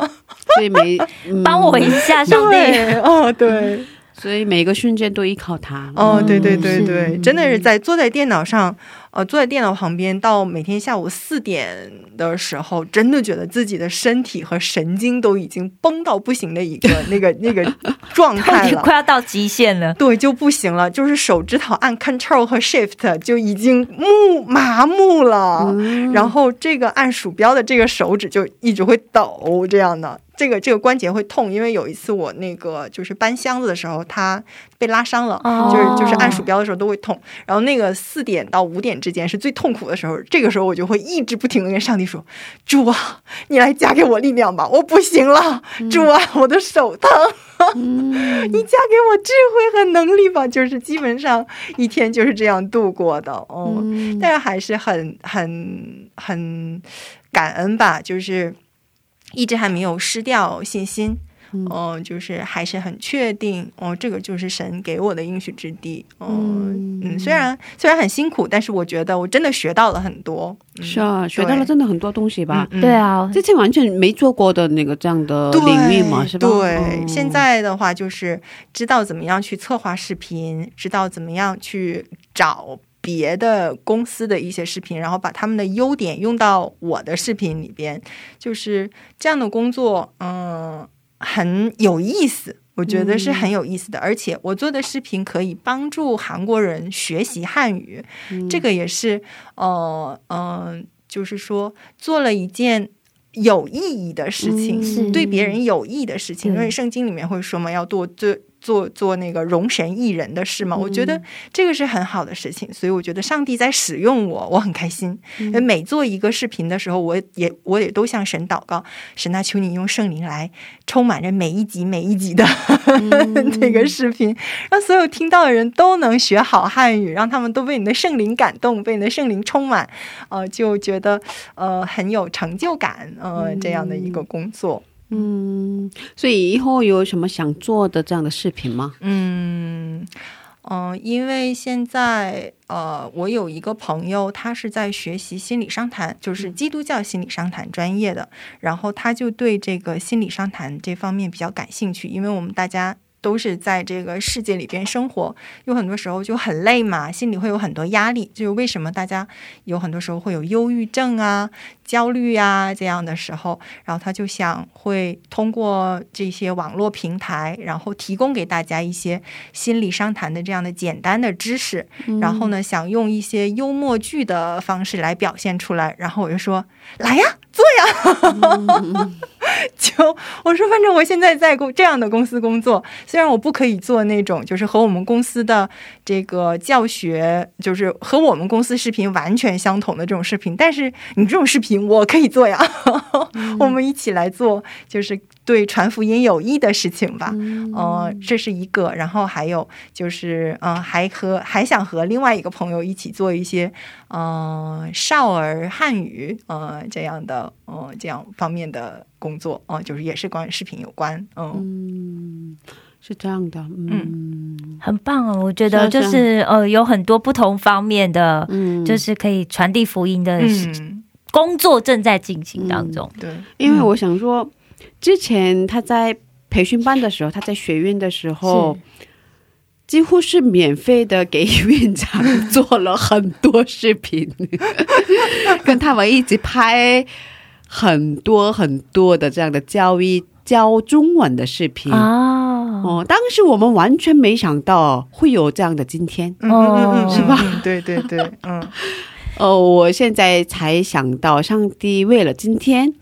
所以每、[laughs] 嗯帮我一下，上帝。”哦，对。所以每个瞬间都依靠他。哦，对对嗯对是对，真的是在坐在电脑上，呃，坐在电脑旁边，到每天下午四点的时候，真的觉得自己的身体和神经都已经崩到不行的一个那个那个 [laughs] 状态了。快要到极限了，对，就不行了，就是手指头按 Control 和 Shift 就已经木麻木了，然后这个按鼠标的这个手指就一直会抖，这样的，这个这个关节会痛，因为有一次我那个就是搬箱子的时候，它被拉伤了，哦就是就是按鼠标的时候都会痛，然后那个四点到五点之间是最痛苦的时候，这个时候我就会一直不停的跟上帝说：“主啊，你来加给我力量吧，我不行了，主啊，我的手疼。[laughs] ”你加给我智慧和能力吧，就是基本上一天就是这样度过的，哦，嗯但是还是很很很感恩吧，就是一直还没有失掉信心。嗯、就是还是很确定，哦，这个就是神给我的应许之地，哦、嗯嗯，虽然虽然很辛苦，但是我觉得我真的学到了很多，嗯是啊，学到了真的很多东西吧。嗯嗯。对啊，之前完全没做过的那个这样的领域嘛，是吧？对，哦。现在的话就是知道怎么样去策划视频，知道怎么样去找别的公司的一些视频，然后把他们的优点用到我的视频里边，就是这样的工作，嗯，很有意思。我觉得是很有意思的，而且我做的视频可以帮助韩国人学习汉语，这个也是，呃，嗯、就是说做了一件有意义的事情，嗯。对别人有益的事情，因为圣经里面会说嘛，要多做做做那个容神益人的事嘛。我觉得这个是很好的事情，所以我觉得上帝在使用我，我很开心。每做一个视频的时候，我也我也都向神祷告，神啊，求你用圣灵来充满着每一集每一集的 [laughs] 这个视频，让所有听到的人都能学好汉语，让他们都被你的圣灵感动，被你的圣灵充满，呃，就觉得呃很有成就感，呃，这样的一个工作。嗯，所以以后有什么想做的这样的视频吗？嗯嗯、因为现在呃，我有一个朋友，他是在学习心理商谈，就是基督教心理商谈专业的，然后他就对这个心理商谈这方面比较感兴趣，因为我们大家。都是在这个世界里边生活，有很多时候就很累嘛，心里会有很多压力。就是为什么大家有很多时候会有忧郁症啊、焦虑啊这样的时候，然后他就想会通过这些网络平台，然后提供给大家一些心理商谈的这样的简单的知识，然后呢，想用一些幽默剧的方式来表现出来。然后我就说：“来呀，做呀！” [laughs] 就我说，反正我现在在公这样的公司工作，虽然我不可以做那种就是和我们公司的这个教学，就是和我们公司视频完全相同的这种视频，但是你这种视频我可以做呀，[laughs] 我们一起来做，就是对传福音有益的事情吧。嗯、呃，这是一个，然后还有就是，嗯、呃，还和还想和另外一个朋友一起做一些，呃，少儿汉语，呃，这样的，呃，这样方面的工作，哦、呃，就是也是关于视频有关，嗯、嗯，是这样的，嗯。很棒哦！我觉得是啊就是是呃，有很多不同方面的，嗯，就是可以传递福音的嗯，工作正在进行当中。对，因为我想说，之前他在培训班的时候，他在学院的时候。几乎是免费的给院长做了很多视频，[laughs] 跟他们一起拍很多很多的这样的教育教中文的视频。哦，哦，当时我们完全没想到会有这样的今天。嗯嗯嗯嗯，是吧嗯？对对对，嗯，哦，我现在才想到，上帝为了今天，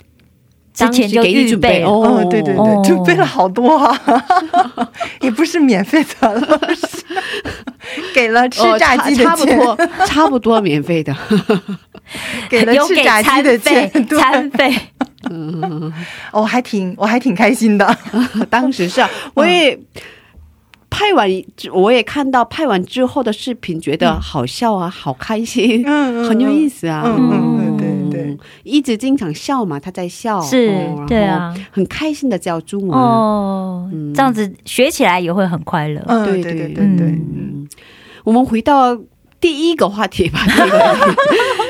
之前就给你预备了准备哦哦，对对哦。对，准备了好多啊，[laughs] 也不是免费的了，[laughs] 给了吃哦炸鸡的钱，差差不多，差不多免费的。给了吃炸鸡的钱 [laughs] 餐费。我还挺我还挺开心的，当时是啊，我也拍完，我也看到拍完之后的视频，觉得好笑啊，好开心，嗯嗯很有意思啊。嗯嗯对对，一直经常笑嘛，他在笑，是哦对，啊，很开心的教中文。哦，嗯这样子学起来也会很快乐。嗯，对对对对嗯，我们回到第一个话题吧。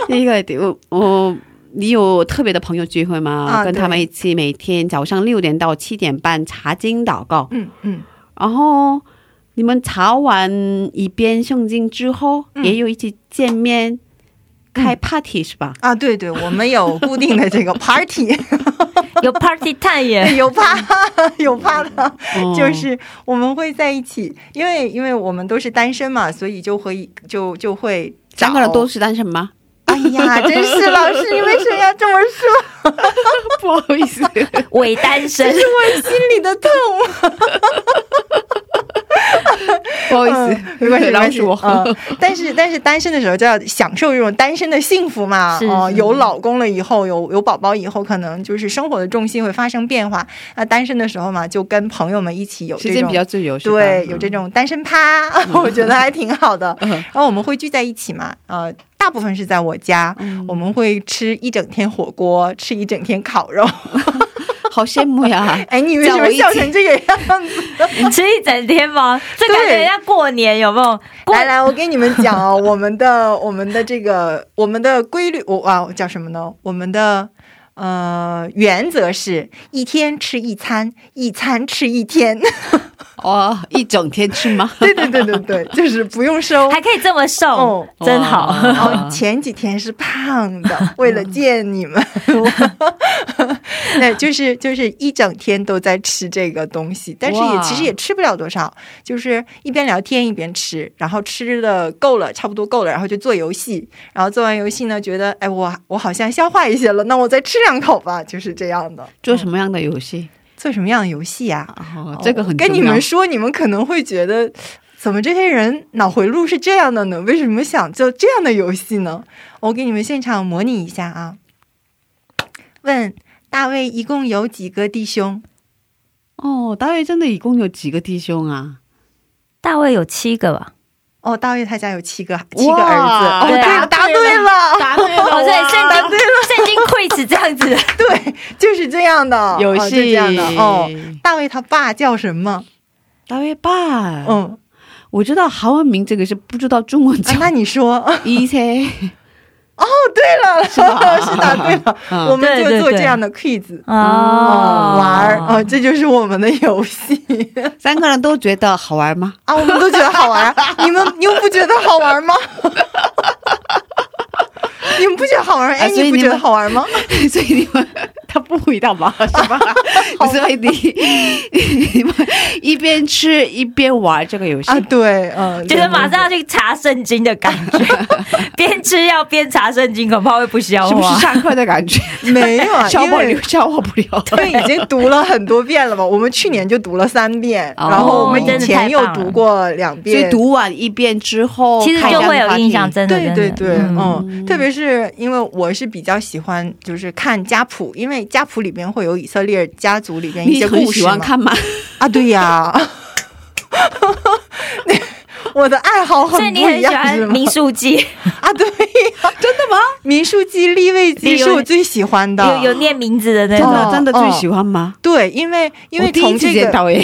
第一个，[laughs] 第一个题，我我你有特别的朋友聚会吗？啊跟他们一起每天早上六点到七点半查经祷告，嗯嗯，然后你们查完一遍圣经之后，嗯也有一起见面。开 party 是吧？啊，对对，我们有固定的这个 [laughs] party，有 party time 耶，[laughs] 有趴有趴的，哦就是我们会在一起，因为因为我们都是单身嘛，所以就会就就会找三个人都是单身吗？哎呀，真是老师，你为什么要这么说？[laughs] 不好意思，[laughs] 伪单身 [laughs] 这是我心里的痛。[laughs] 不好意思嗯，没关系，没关系。饶恕我。嗯但是 [laughs] 但是单身的时候就要享受这种单身的幸福嘛。是哦，是有老公了以后，有有宝宝以后，可能就是生活的重心会发生变化。那单身的时候嘛，就跟朋友们一起有这种时间比较自由，对，有这种单身趴，[laughs] 我觉得还挺好的。嗯然后我们会聚在一起嘛，呃，大部分是在我家，嗯我们会吃一整天火锅，吃一整天烤肉。好羡慕呀！[laughs] 哎，你为什么笑成这个样子？[laughs] 吃一整天吗？这感觉像过年有没有？来来，我给你们讲哦，我们的 [laughs] 我们的这个我们的规律，我啊叫什么呢？我们的呃原则是一天吃一餐，一餐吃一天。哦，一整天吃吗？[laughs] 对对对对对，就是不用收。还可以这么瘦哦，真好。哇然后前几天是胖的，[laughs] 为了见你们，那，就是就是一整天都在吃这个东西，但是也其实也吃不了多少，就是一边聊天一边吃，然后吃的够了，差不多够了，然后就做游戏，然后做完游戏呢，觉得哎我我好像消化一些了，那我再吃两口吧，就是这样的。做什么样的游戏？做什么样的游戏呀、哦，这个很跟你们说，你们可能会觉得，怎么这些人脑回路是这样的呢？为什么想做这样的游戏呢？我给你们现场模拟一下啊。问大卫一共有几个弟兄？哦，大卫真的一共有几个弟兄啊？大卫有七个吧？哦，大卫他家有七个七个儿子。哦，对答答对了，答对哦，对，圣答对了，经圣经 quiz 这样子的。[laughs] 对，就是这样的游哦就这戏样的哦。大卫他爸叫什么？大卫爸，嗯，我知道韩文名，这个是不知道中文叫啊，那你说，一些。哦，对了，是 [laughs] 是答对了，嗯我们就做这样的 quiz。哦哦，玩儿啊，这就是我们的游戏 [laughs] 三个人都觉得好玩吗？啊，我们都觉得好玩，[laughs] 你们你们不觉得好玩吗？你们不觉得好玩儿？哎，你不觉得好玩吗？所以你们他不回答吗？是 [laughs] [laughs] 吧？所以你你们 [laughs] 一边吃一边玩这个游戏啊，对，嗯，觉得对马上要去查圣经的感觉，边吃要边查圣经，恐怕会不消化是不是。上课的感觉？没有啊，消化流消化不了。因为已经读了很多遍了嘛，我们去年就读了三遍，哦然后我们以前又读过两遍所，以读完一遍之后，其实就会有印象，真真的，对对对，嗯嗯，特别是因为我是比较喜欢就是看家谱，因为家谱里边会有以色列家族里边一些故事嘛。欢看吗？啊，对呀，[laughs] 我的爱好很不一样，你很喜欢是吗？民数记，[laughs] 啊，对呀，真的吗？民数记、立位记是我最喜欢的，有有念名字的那真种。哦的真的最喜欢吗？对，因为因为从这个见到诶，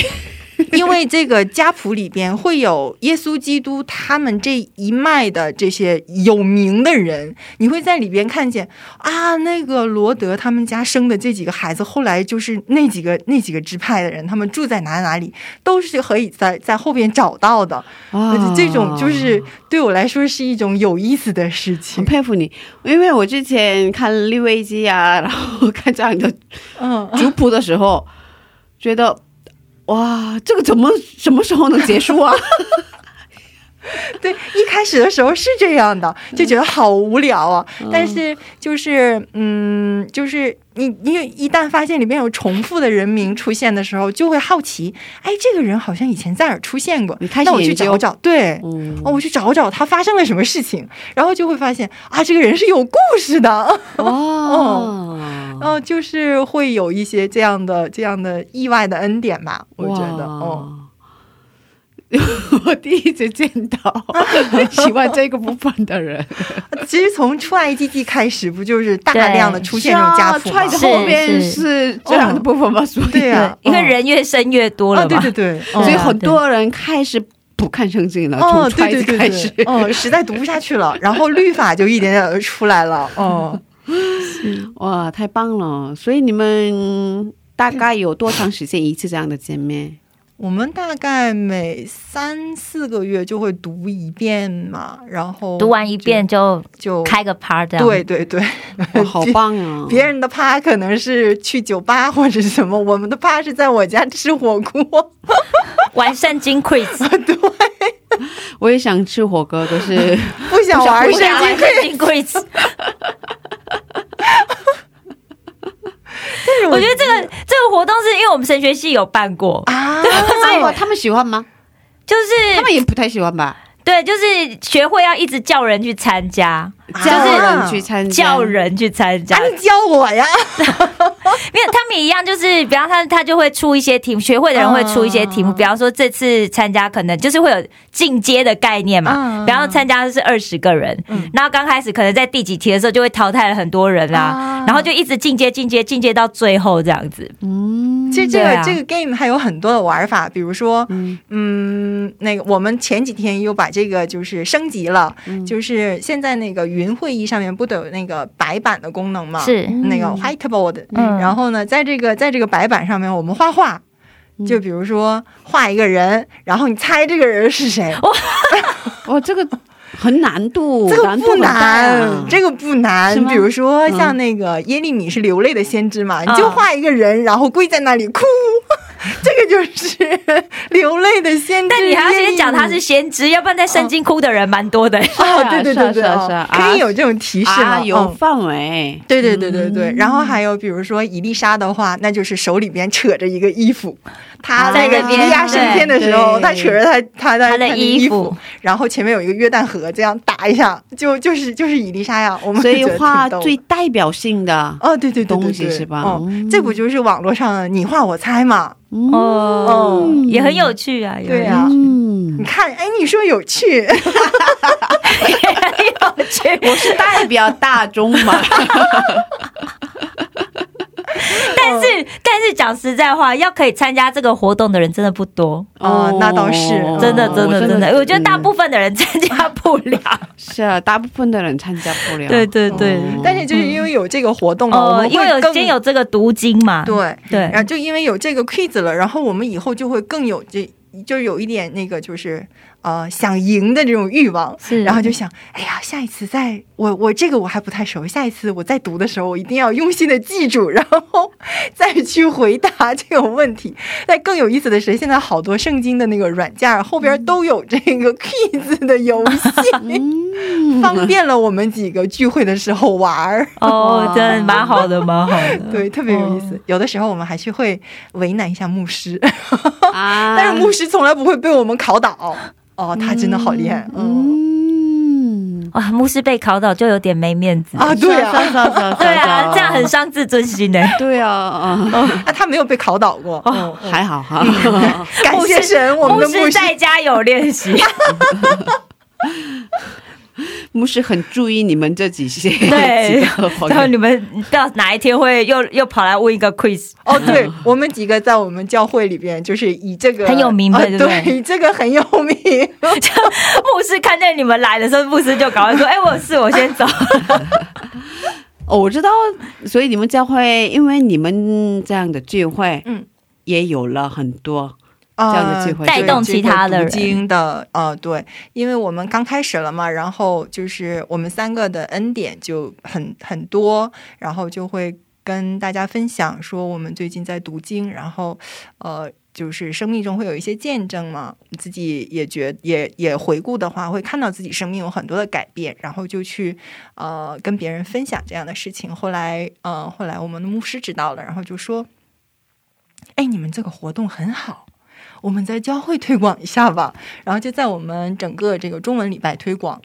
[laughs] 因为这个家谱里边会有耶稣基督他们这一脉的这些有名的人，你会在里边看见啊，那个罗德他们家生的这几个孩子，后来就是那几个那几个支派的人，他们住在哪哪里，都是可以在在后边找到的。啊这种就是对我来说是一种有意思的事情很。佩服你，因为我之前看利未记啊，然后看这样的嗯，族谱的时候，觉得哇，这个怎么什么时候能结束啊？[laughs] 对，一开始的时候是这样的，就觉得好无聊啊。但是就是，嗯，就是你你一旦发现里面有重复的人名出现的时候，就会好奇，哎，这个人好像以前在哪儿出现过，你开始那我去找找，对。嗯，哦，我去找找他发生了什么事情，然后就会发现啊，这个人是有故事的，哇，哦，[laughs] 就是会有一些这样的这样的意外的恩典吧，我觉得，哦，我第一次见到 [laughs] 喜欢这个部分的人，[laughs] 其实从出埃及记开始，不就是大量的出现这种家谱吗？踹的后面是是这样的部分吗？所以对呀、因为人越生越多了啊，嘛。对对对，所以哦很多人开始不看圣经了，哦，从踹对对对子开始。对，哦，实在读不下去了，然后律法就一点点的出来了，哦，[laughs] [laughs] 哇，太棒了！所以你们大概有多长时间一次这样的见面？我们大概每三四个月就会读一遍嘛，然后读完一遍就就开个 part，这样对对对，[laughs] 哇，好棒啊！[laughs] 别人的趴可能是去酒吧或者是什么，我们的趴是在我家吃火锅。玩圣经 quiz，我也想吃火锅，可是不想玩圣经玩圣经 quiz。[laughs] 但是我觉得这个这个活动是因为我们神学系有办过，啊，[laughs] 哎，他们喜欢吗？就是他们也不太喜欢吧？对，就是学会要一直叫人去参加，叫人去参加，叫人去参加。啊，，你教我呀，[laughs] 因为他们也一样，就是比方他他就会出一些题目，学会的人会出一些题目，嗯。比方说这次参加可能就是会有进阶的概念嘛，嗯。比方参加的是二十个人，然后刚开始可能在第几题的时候就会淘汰了很多人啦，啊。然后就一直进阶进阶进阶到最后这样子，嗯，其实这个、啊。这个 game 还有很多的玩法，比如说，嗯。那个我们前几天又把这个就是升级了，就是现在那个云会议上面不都有那个白板的功能吗？是。那个 whiteboard，、嗯。然后呢，在这个在这个白板上面，我们画画。就比如说画一个人，然后你猜这个人是谁？哇，[laughs] 这个很难度，这个不难这个不难。比如说像那个耶利米是流泪的先知嘛，你就嗯画一个人，然后跪在那里哭，[laughs] 这个就是流泪的先知。但你还要先讲他是先知，要不然在圣经哭的人蛮多的。[laughs] 哦，对对对对，是啊是啊哦可以有这种提示啊，有嗯范围，对对对对对，然后还有比如说伊丽莎的话，那就是手里边扯着一个衣服，他那个在那边伊利亚升天的时候，他扯着他他的他的衣衣服，然后前面有一个约旦河，这样打一下，就就是就是伊丽莎呀，我们所以画最代表性的哦，对对对对东西是吧？哦嗯，这不就是网络上你画我猜嘛？哦？嗯，也很有趣啊，也很对啊嗯。你，看，哎，你说有趣，[laughs] 很有趣。我是代表大众嘛，[laughs] [laughs] 但是但是讲实在话，要可以参加这个活动的人真的不多，哦那倒是真的真的真的，我觉得大部分分的人参加不了。是啊，大部分的人参加不了，[laughs] 对对对，哦。但是就是因为有这个活动了，我哦，们因为有今天有这个读经嘛，对。对。然后就因为有这个 quiz 了，然后我们以后就会更有这，就有一点那个就是呃想赢的这种欲望，然后就想，哎呀，下一次再我我这个我还不太熟，下一次我再读的时候，我一定要用心的记住，然后再去回答这个问题。但更有意思的是，现在好多圣经的那个软件后边都有这个 [laughs] quiz 的游戏，嗯方便了我们几个聚会的时候玩儿。哦，真的蛮好的，蛮好的。[laughs] 对，特别有意思。有的时候我们还是会为难一下牧师，[laughs] 啊，但是牧师从来不会被我们考倒。哦，他真的好厉害。嗯。嗯，哇，牧师被考倒就有点没面子。啊，对啊，对啊，这样很伤自尊心的。对啊，啊，啊，他没有被考倒过。哦，还好哈，[laughs] 感谢神，我们的牧师。牧师在家有练习。[laughs] [laughs] 牧师很注意你们这几些对 [laughs] 然后你们到哪一天会又又跑来问一个 quiz，哦，对我们几个在我们教会里边，就是以这个很有名的啊对对对，[laughs] 以这个很有名。牧师看见你们来的时候，牧师就赶快说：“哎、我有事，我先走。哦，我知道，所以你们教会因为你们这样的聚会，嗯，也有了很多这样的机会带动其他的人读经的，呃，对，因为我们刚开始了嘛，然后就是我们三个的恩典就很很多，然后就会跟大家分享说我们最近在读经，然后呃。就是生命中会有一些见证嘛，自己也觉也也回顾的话，会看到自己生命有很多的改变，然后就去呃跟别人分享这样的事情。后来呃后来我们的牧师知道了，然后就说：“哎，你们这个活动很好，我们在教会推广一下吧。[laughs] 然后就在我们整个这个中文礼拜推广。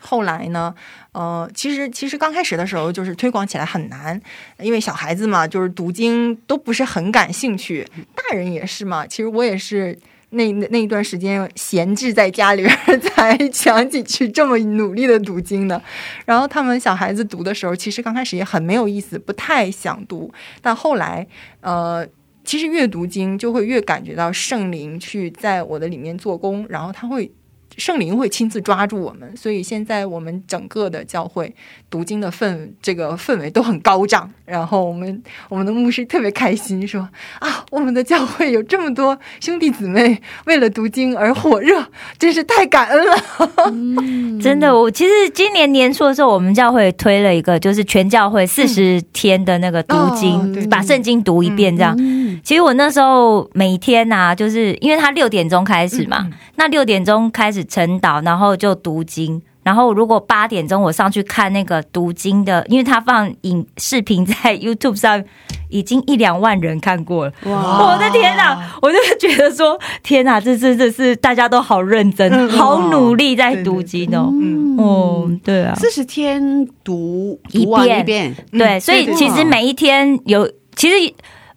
后来呢，呃，其实其实刚开始的时候就是推广起来很难，因为小孩子嘛，就是读经都不是很感兴趣，大人也是嘛。其实我也是那那一段时间闲置在家里边，[laughs] 才想起去这么努力的读经的。然后他们小孩子读的时候，其实刚开始也很没有意思，不太想读，但后来，呃。其实越读经，就会越感觉到圣灵去在我的里面做工，然后他会圣灵会亲自抓住我们，所以现在我们整个的教会读经的氛这个氛围都很高涨。然后我们我们的牧师特别开心，说啊，我们的教会有这么多兄弟姊妹为了读经而火热，真是太感恩了。真的，我其实今年年初的时候，我们教会推了一个，就是全教会四十天的那个读经，哦把圣经读一遍这样。其实我那时候每天呐、就是因为他六点钟开始嘛，那六点钟开始晨祷，然后就读经。然后如果八点钟我上去看那个读经的，因为他放影视频在 [laughs] YouTube 上，已经一两万人看过了。哇。我的天哪！我就觉得说，天哪，这这这是大家都好认真、嗯好努力在读经哦。嗯。哦，对啊，四十天读一遍。一遍，对，嗯所以其实每一天有，其实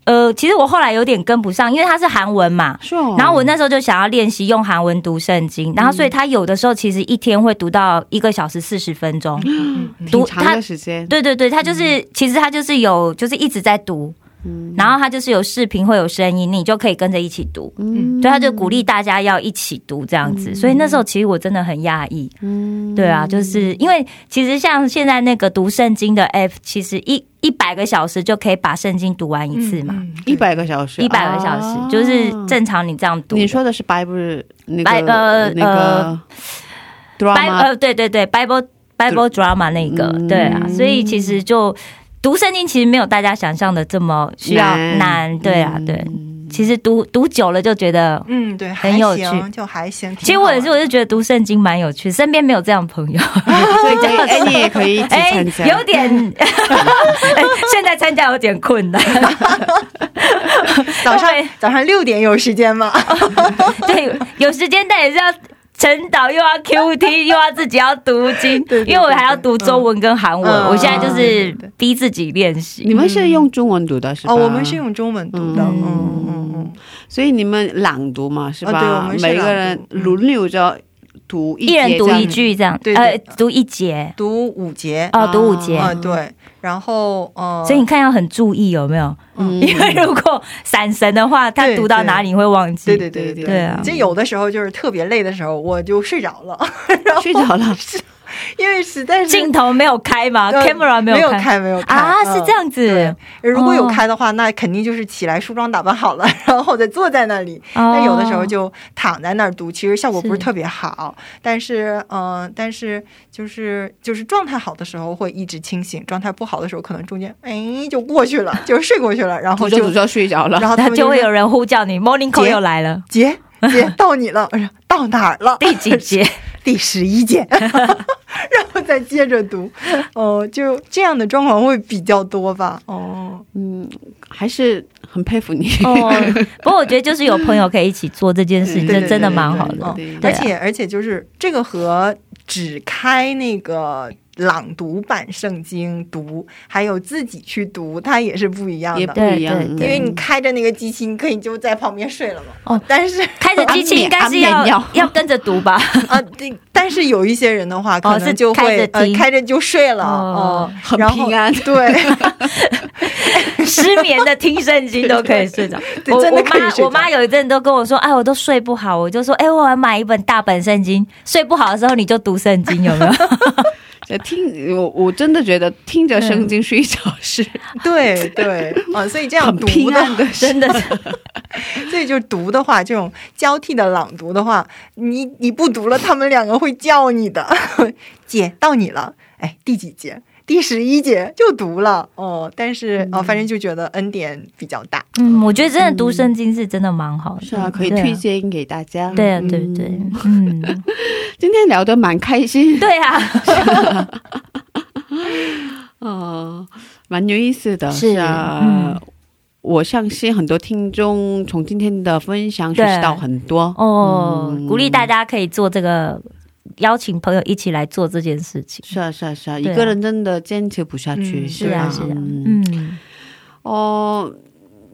呃，其实我后来有点跟不上，因为它是韩文嘛。是哦。然后我那时候就想要练习用韩文读圣经，然后所以他有的时候其实一天会读到一个小时四十分钟。读挺长的时间，对对对，他就是、其实他就是有就是一直在读，然后他就是有视频会有声音，你就可以跟着一起读。嗯。对，他就鼓励大家要一起读这样子，所以那时候其实我真的很讶异。嗯。对啊，就是因为其实像现在那个读圣经的 app，其实一一百个小时就可以把圣经读完一次嘛，嗯一百个小时，一百、个小时、哦就是正常你这样读。你说的是 Bible 那白个呃那个 Bi- drama 呃，对对对，Bible Bible drama 那个，嗯。对啊，所以其实就读圣经其实没有大家想象的这么需要难难，对啊，嗯对，其实读读久了就觉得。嗯，对，很有行，趣就还行。其实我也是，我就觉得读圣经蛮有趣，身边没有这样的朋友，[laughs] 所以可以哎，你也可以一起哎、参加，有点，[laughs] 哎现在参加有点困难。早上对早上六点有时间吗？[laughs] 对，有时间但也是要晨导，又要 QT，[laughs] 又要自己要读经，对对因为我还要读中文跟韩文，嗯。我现在就是逼自己练习。你们是用中文读的是吧？哦，我们是用中文读的，嗯嗯嗯嗯，所以你们朗读嘛，是吧？啊对我们是每个人轮流着读一一人读一句这样，对对呃，读一节。读五节，哦，读五节。啊，对，然后呃，所以你看要很注意有没有？嗯。因为如果闪神的话，他读到哪里你会忘记。对对对对对。啊。就有的时候就是特别累的时候，我就睡着了，[laughs] 睡着了，[laughs] 因为实在是镜头没有开嘛呃？camera 没没有开开，没有开啊？嗯是这样子，如果有哦开的话，那肯定就是起来梳妆打扮好了，[laughs] 然后再坐在那里。哦有的时候就躺在那儿读，其实效果不是是特别好。但是，嗯、但是就是就是状态好的时候会一直清醒，状态不好的时候可能中间哎就过去了，[laughs] 就是睡过去了，然后就读着读着睡着了。然后他们就会有人呼叫你，morning call 姐又来了，姐姐到你了，我 [laughs] 说到哪儿了？第几节？第十一件，[laughs] 然后再接着读。哦、就这样的状况会比较多吧。哦，嗯，还是很佩服你。哦，[laughs] 不过我觉得就是有朋友可以一起做这件事情，这真的蛮好的。对对对对啊而且而且就是这个和只开那个朗读版圣经读，还有自己去读，它也是不一样也的。不一样，对对因为你开着那个机器，你可以就在旁边睡了嘛。哦但是开着 [laughs] 机器应该是要 [laughs] 要跟着读吧？[laughs] 啊，对，但是有一些人的话，可能就开会呃开着就睡了哦哦，很平安对，失眠的听圣经都可以睡着。对我我真的可以睡着妈我妈有一阵都跟我说，哎，我都睡不好，我就说，哎，我要买一本大本圣经，睡不好的时候你就读圣经，有没有？呃听我我真的觉得听着圣经睡着是 [laughs] 对对啊，所以这样读的 [laughs] 真的是 [laughs] 所以就读的话，这种交替的朗读的话，你你不读了，他们两个会叫你的。姐，到你了，哎，第几节？第十一节就读了。哦。但是哦，反正就觉得恩典比较大。嗯，我觉得真的读圣经是真的蛮好的，是啊，可以推荐给大家。对啊，嗯。对对，嗯，[laughs] 今天聊得蛮开心，对啊，[laughs] 哦，蛮有意思的，是啊。嗯。我相信很多听众从今天的分享学对习到很多。哦，嗯。鼓励大家可以做这个，邀请朋友一起来做这件事情。是啊，是啊，是啊，一个人真的坚持不下去。嗯是啊，是啊，嗯。嗯，哦，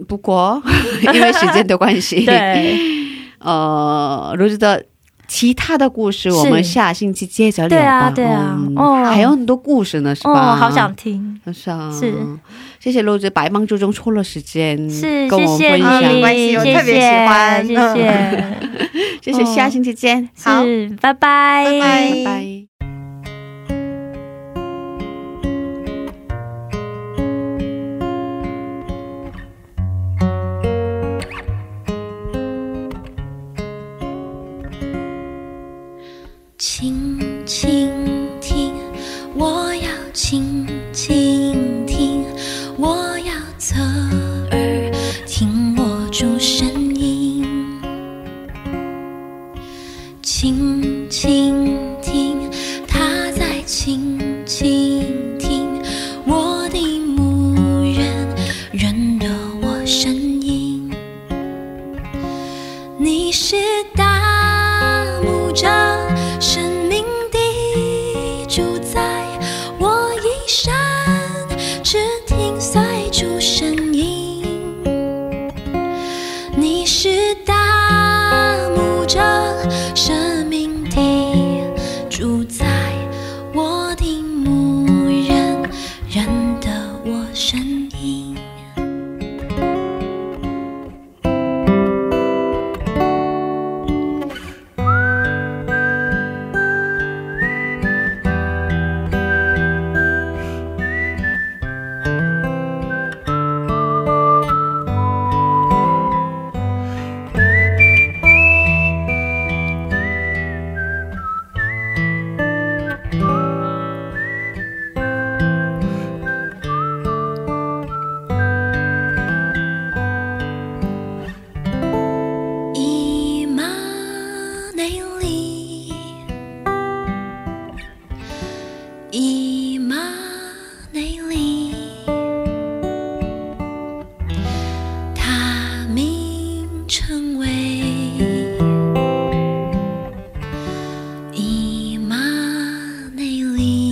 不过 [laughs] 因为时间的关系，对，呃，罗子的其他的故事，我们下星期接着聊吧。对啊对啊。嗯哦。还有很多故事呢，是吧？哦，好想听，是啊，是。谢谢露子百忙之中抽了时间是，跟我谢谢们分享，啊没关你，系我特别喜欢。谢嗯谢，[laughs] 谢谢，下星期见，好是，拜拜，拜拜。拜拜。believe.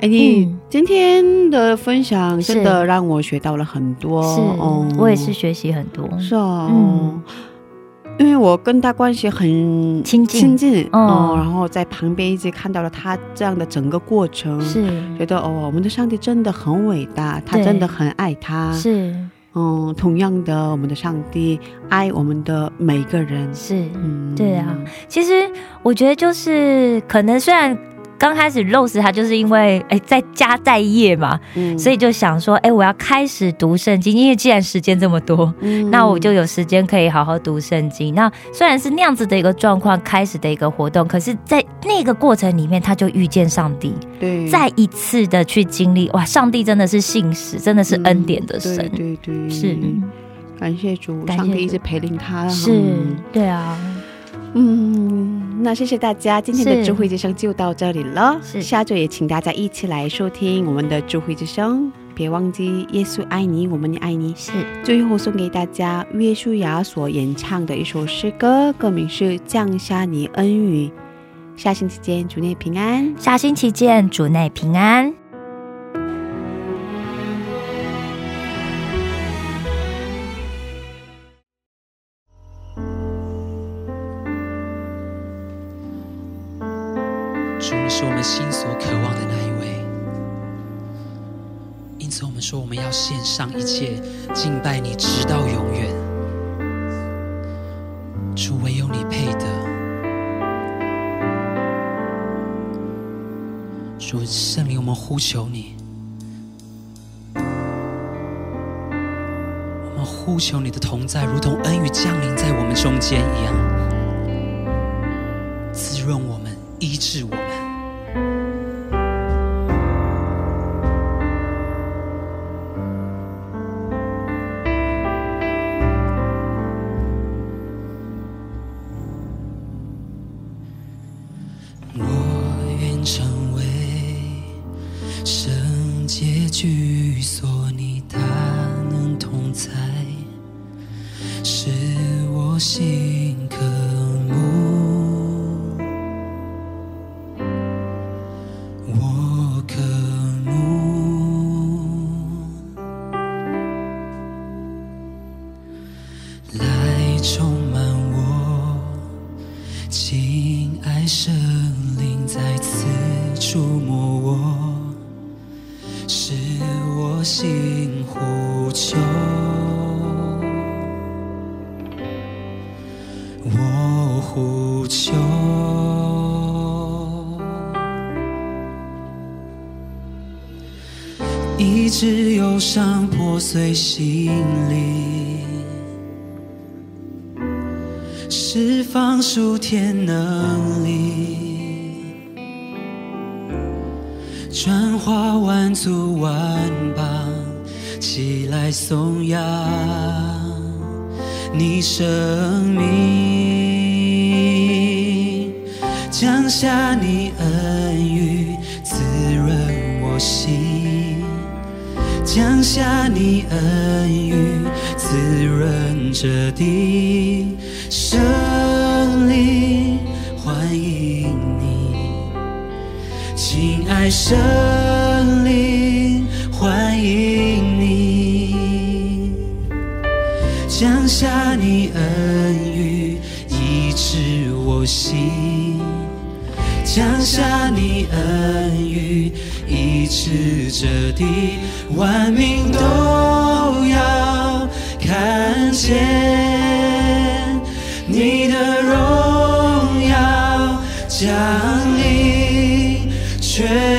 哎，你嗯。今天的分享真的让我学到了很多。是哦，我也是学习很多。是哦，嗯。因为我跟他关系很亲近。亲近哦。哦，然后在旁边一直看到了他这样的整个过程，是。觉得哦，我们的上帝真的很伟大，他真的很爱他。是。嗯，同样的，我们的上帝爱我们的每一个人。是，嗯，对啊，其实我觉得就是可能虽然刚开始 Rose 他就是因为哎在家待业嘛，嗯。所以就想说哎我要开始读圣经，因为既然时间这么多。嗯。那我就有时间可以好好读圣经。那虽然是那样子的一个状况开始的一个活动，可是，在那个过程里面，他就遇见上帝，对。再一次的去经历，哇，上帝真的是信实，真的是恩典的神，嗯对对对，是。感谢主，感谢主。上帝一直陪领他。是嗯，对啊，嗯，那谢谢大家，今天的智慧之声就到这里了。是下周也请大家一起来收听我们的智慧之声，别忘记耶稣爱你，我们也爱你。是最后送给大家约书亚所演唱的一首诗歌，歌名是《降下你恩雨》。下星期见，主内平安。下星期见，主内平安。心所渴望的那一位。因此，我们说我们要献上一切，敬拜你，直到永远。主，唯有你配得。主，圣灵，我们呼求你，我们呼求你的同在，如同恩雨降临在我们中间一样，滋润我们，医治我。伤破碎心灵。释放数天能力，转化万族万邦，起来颂扬你生命，降下你恩全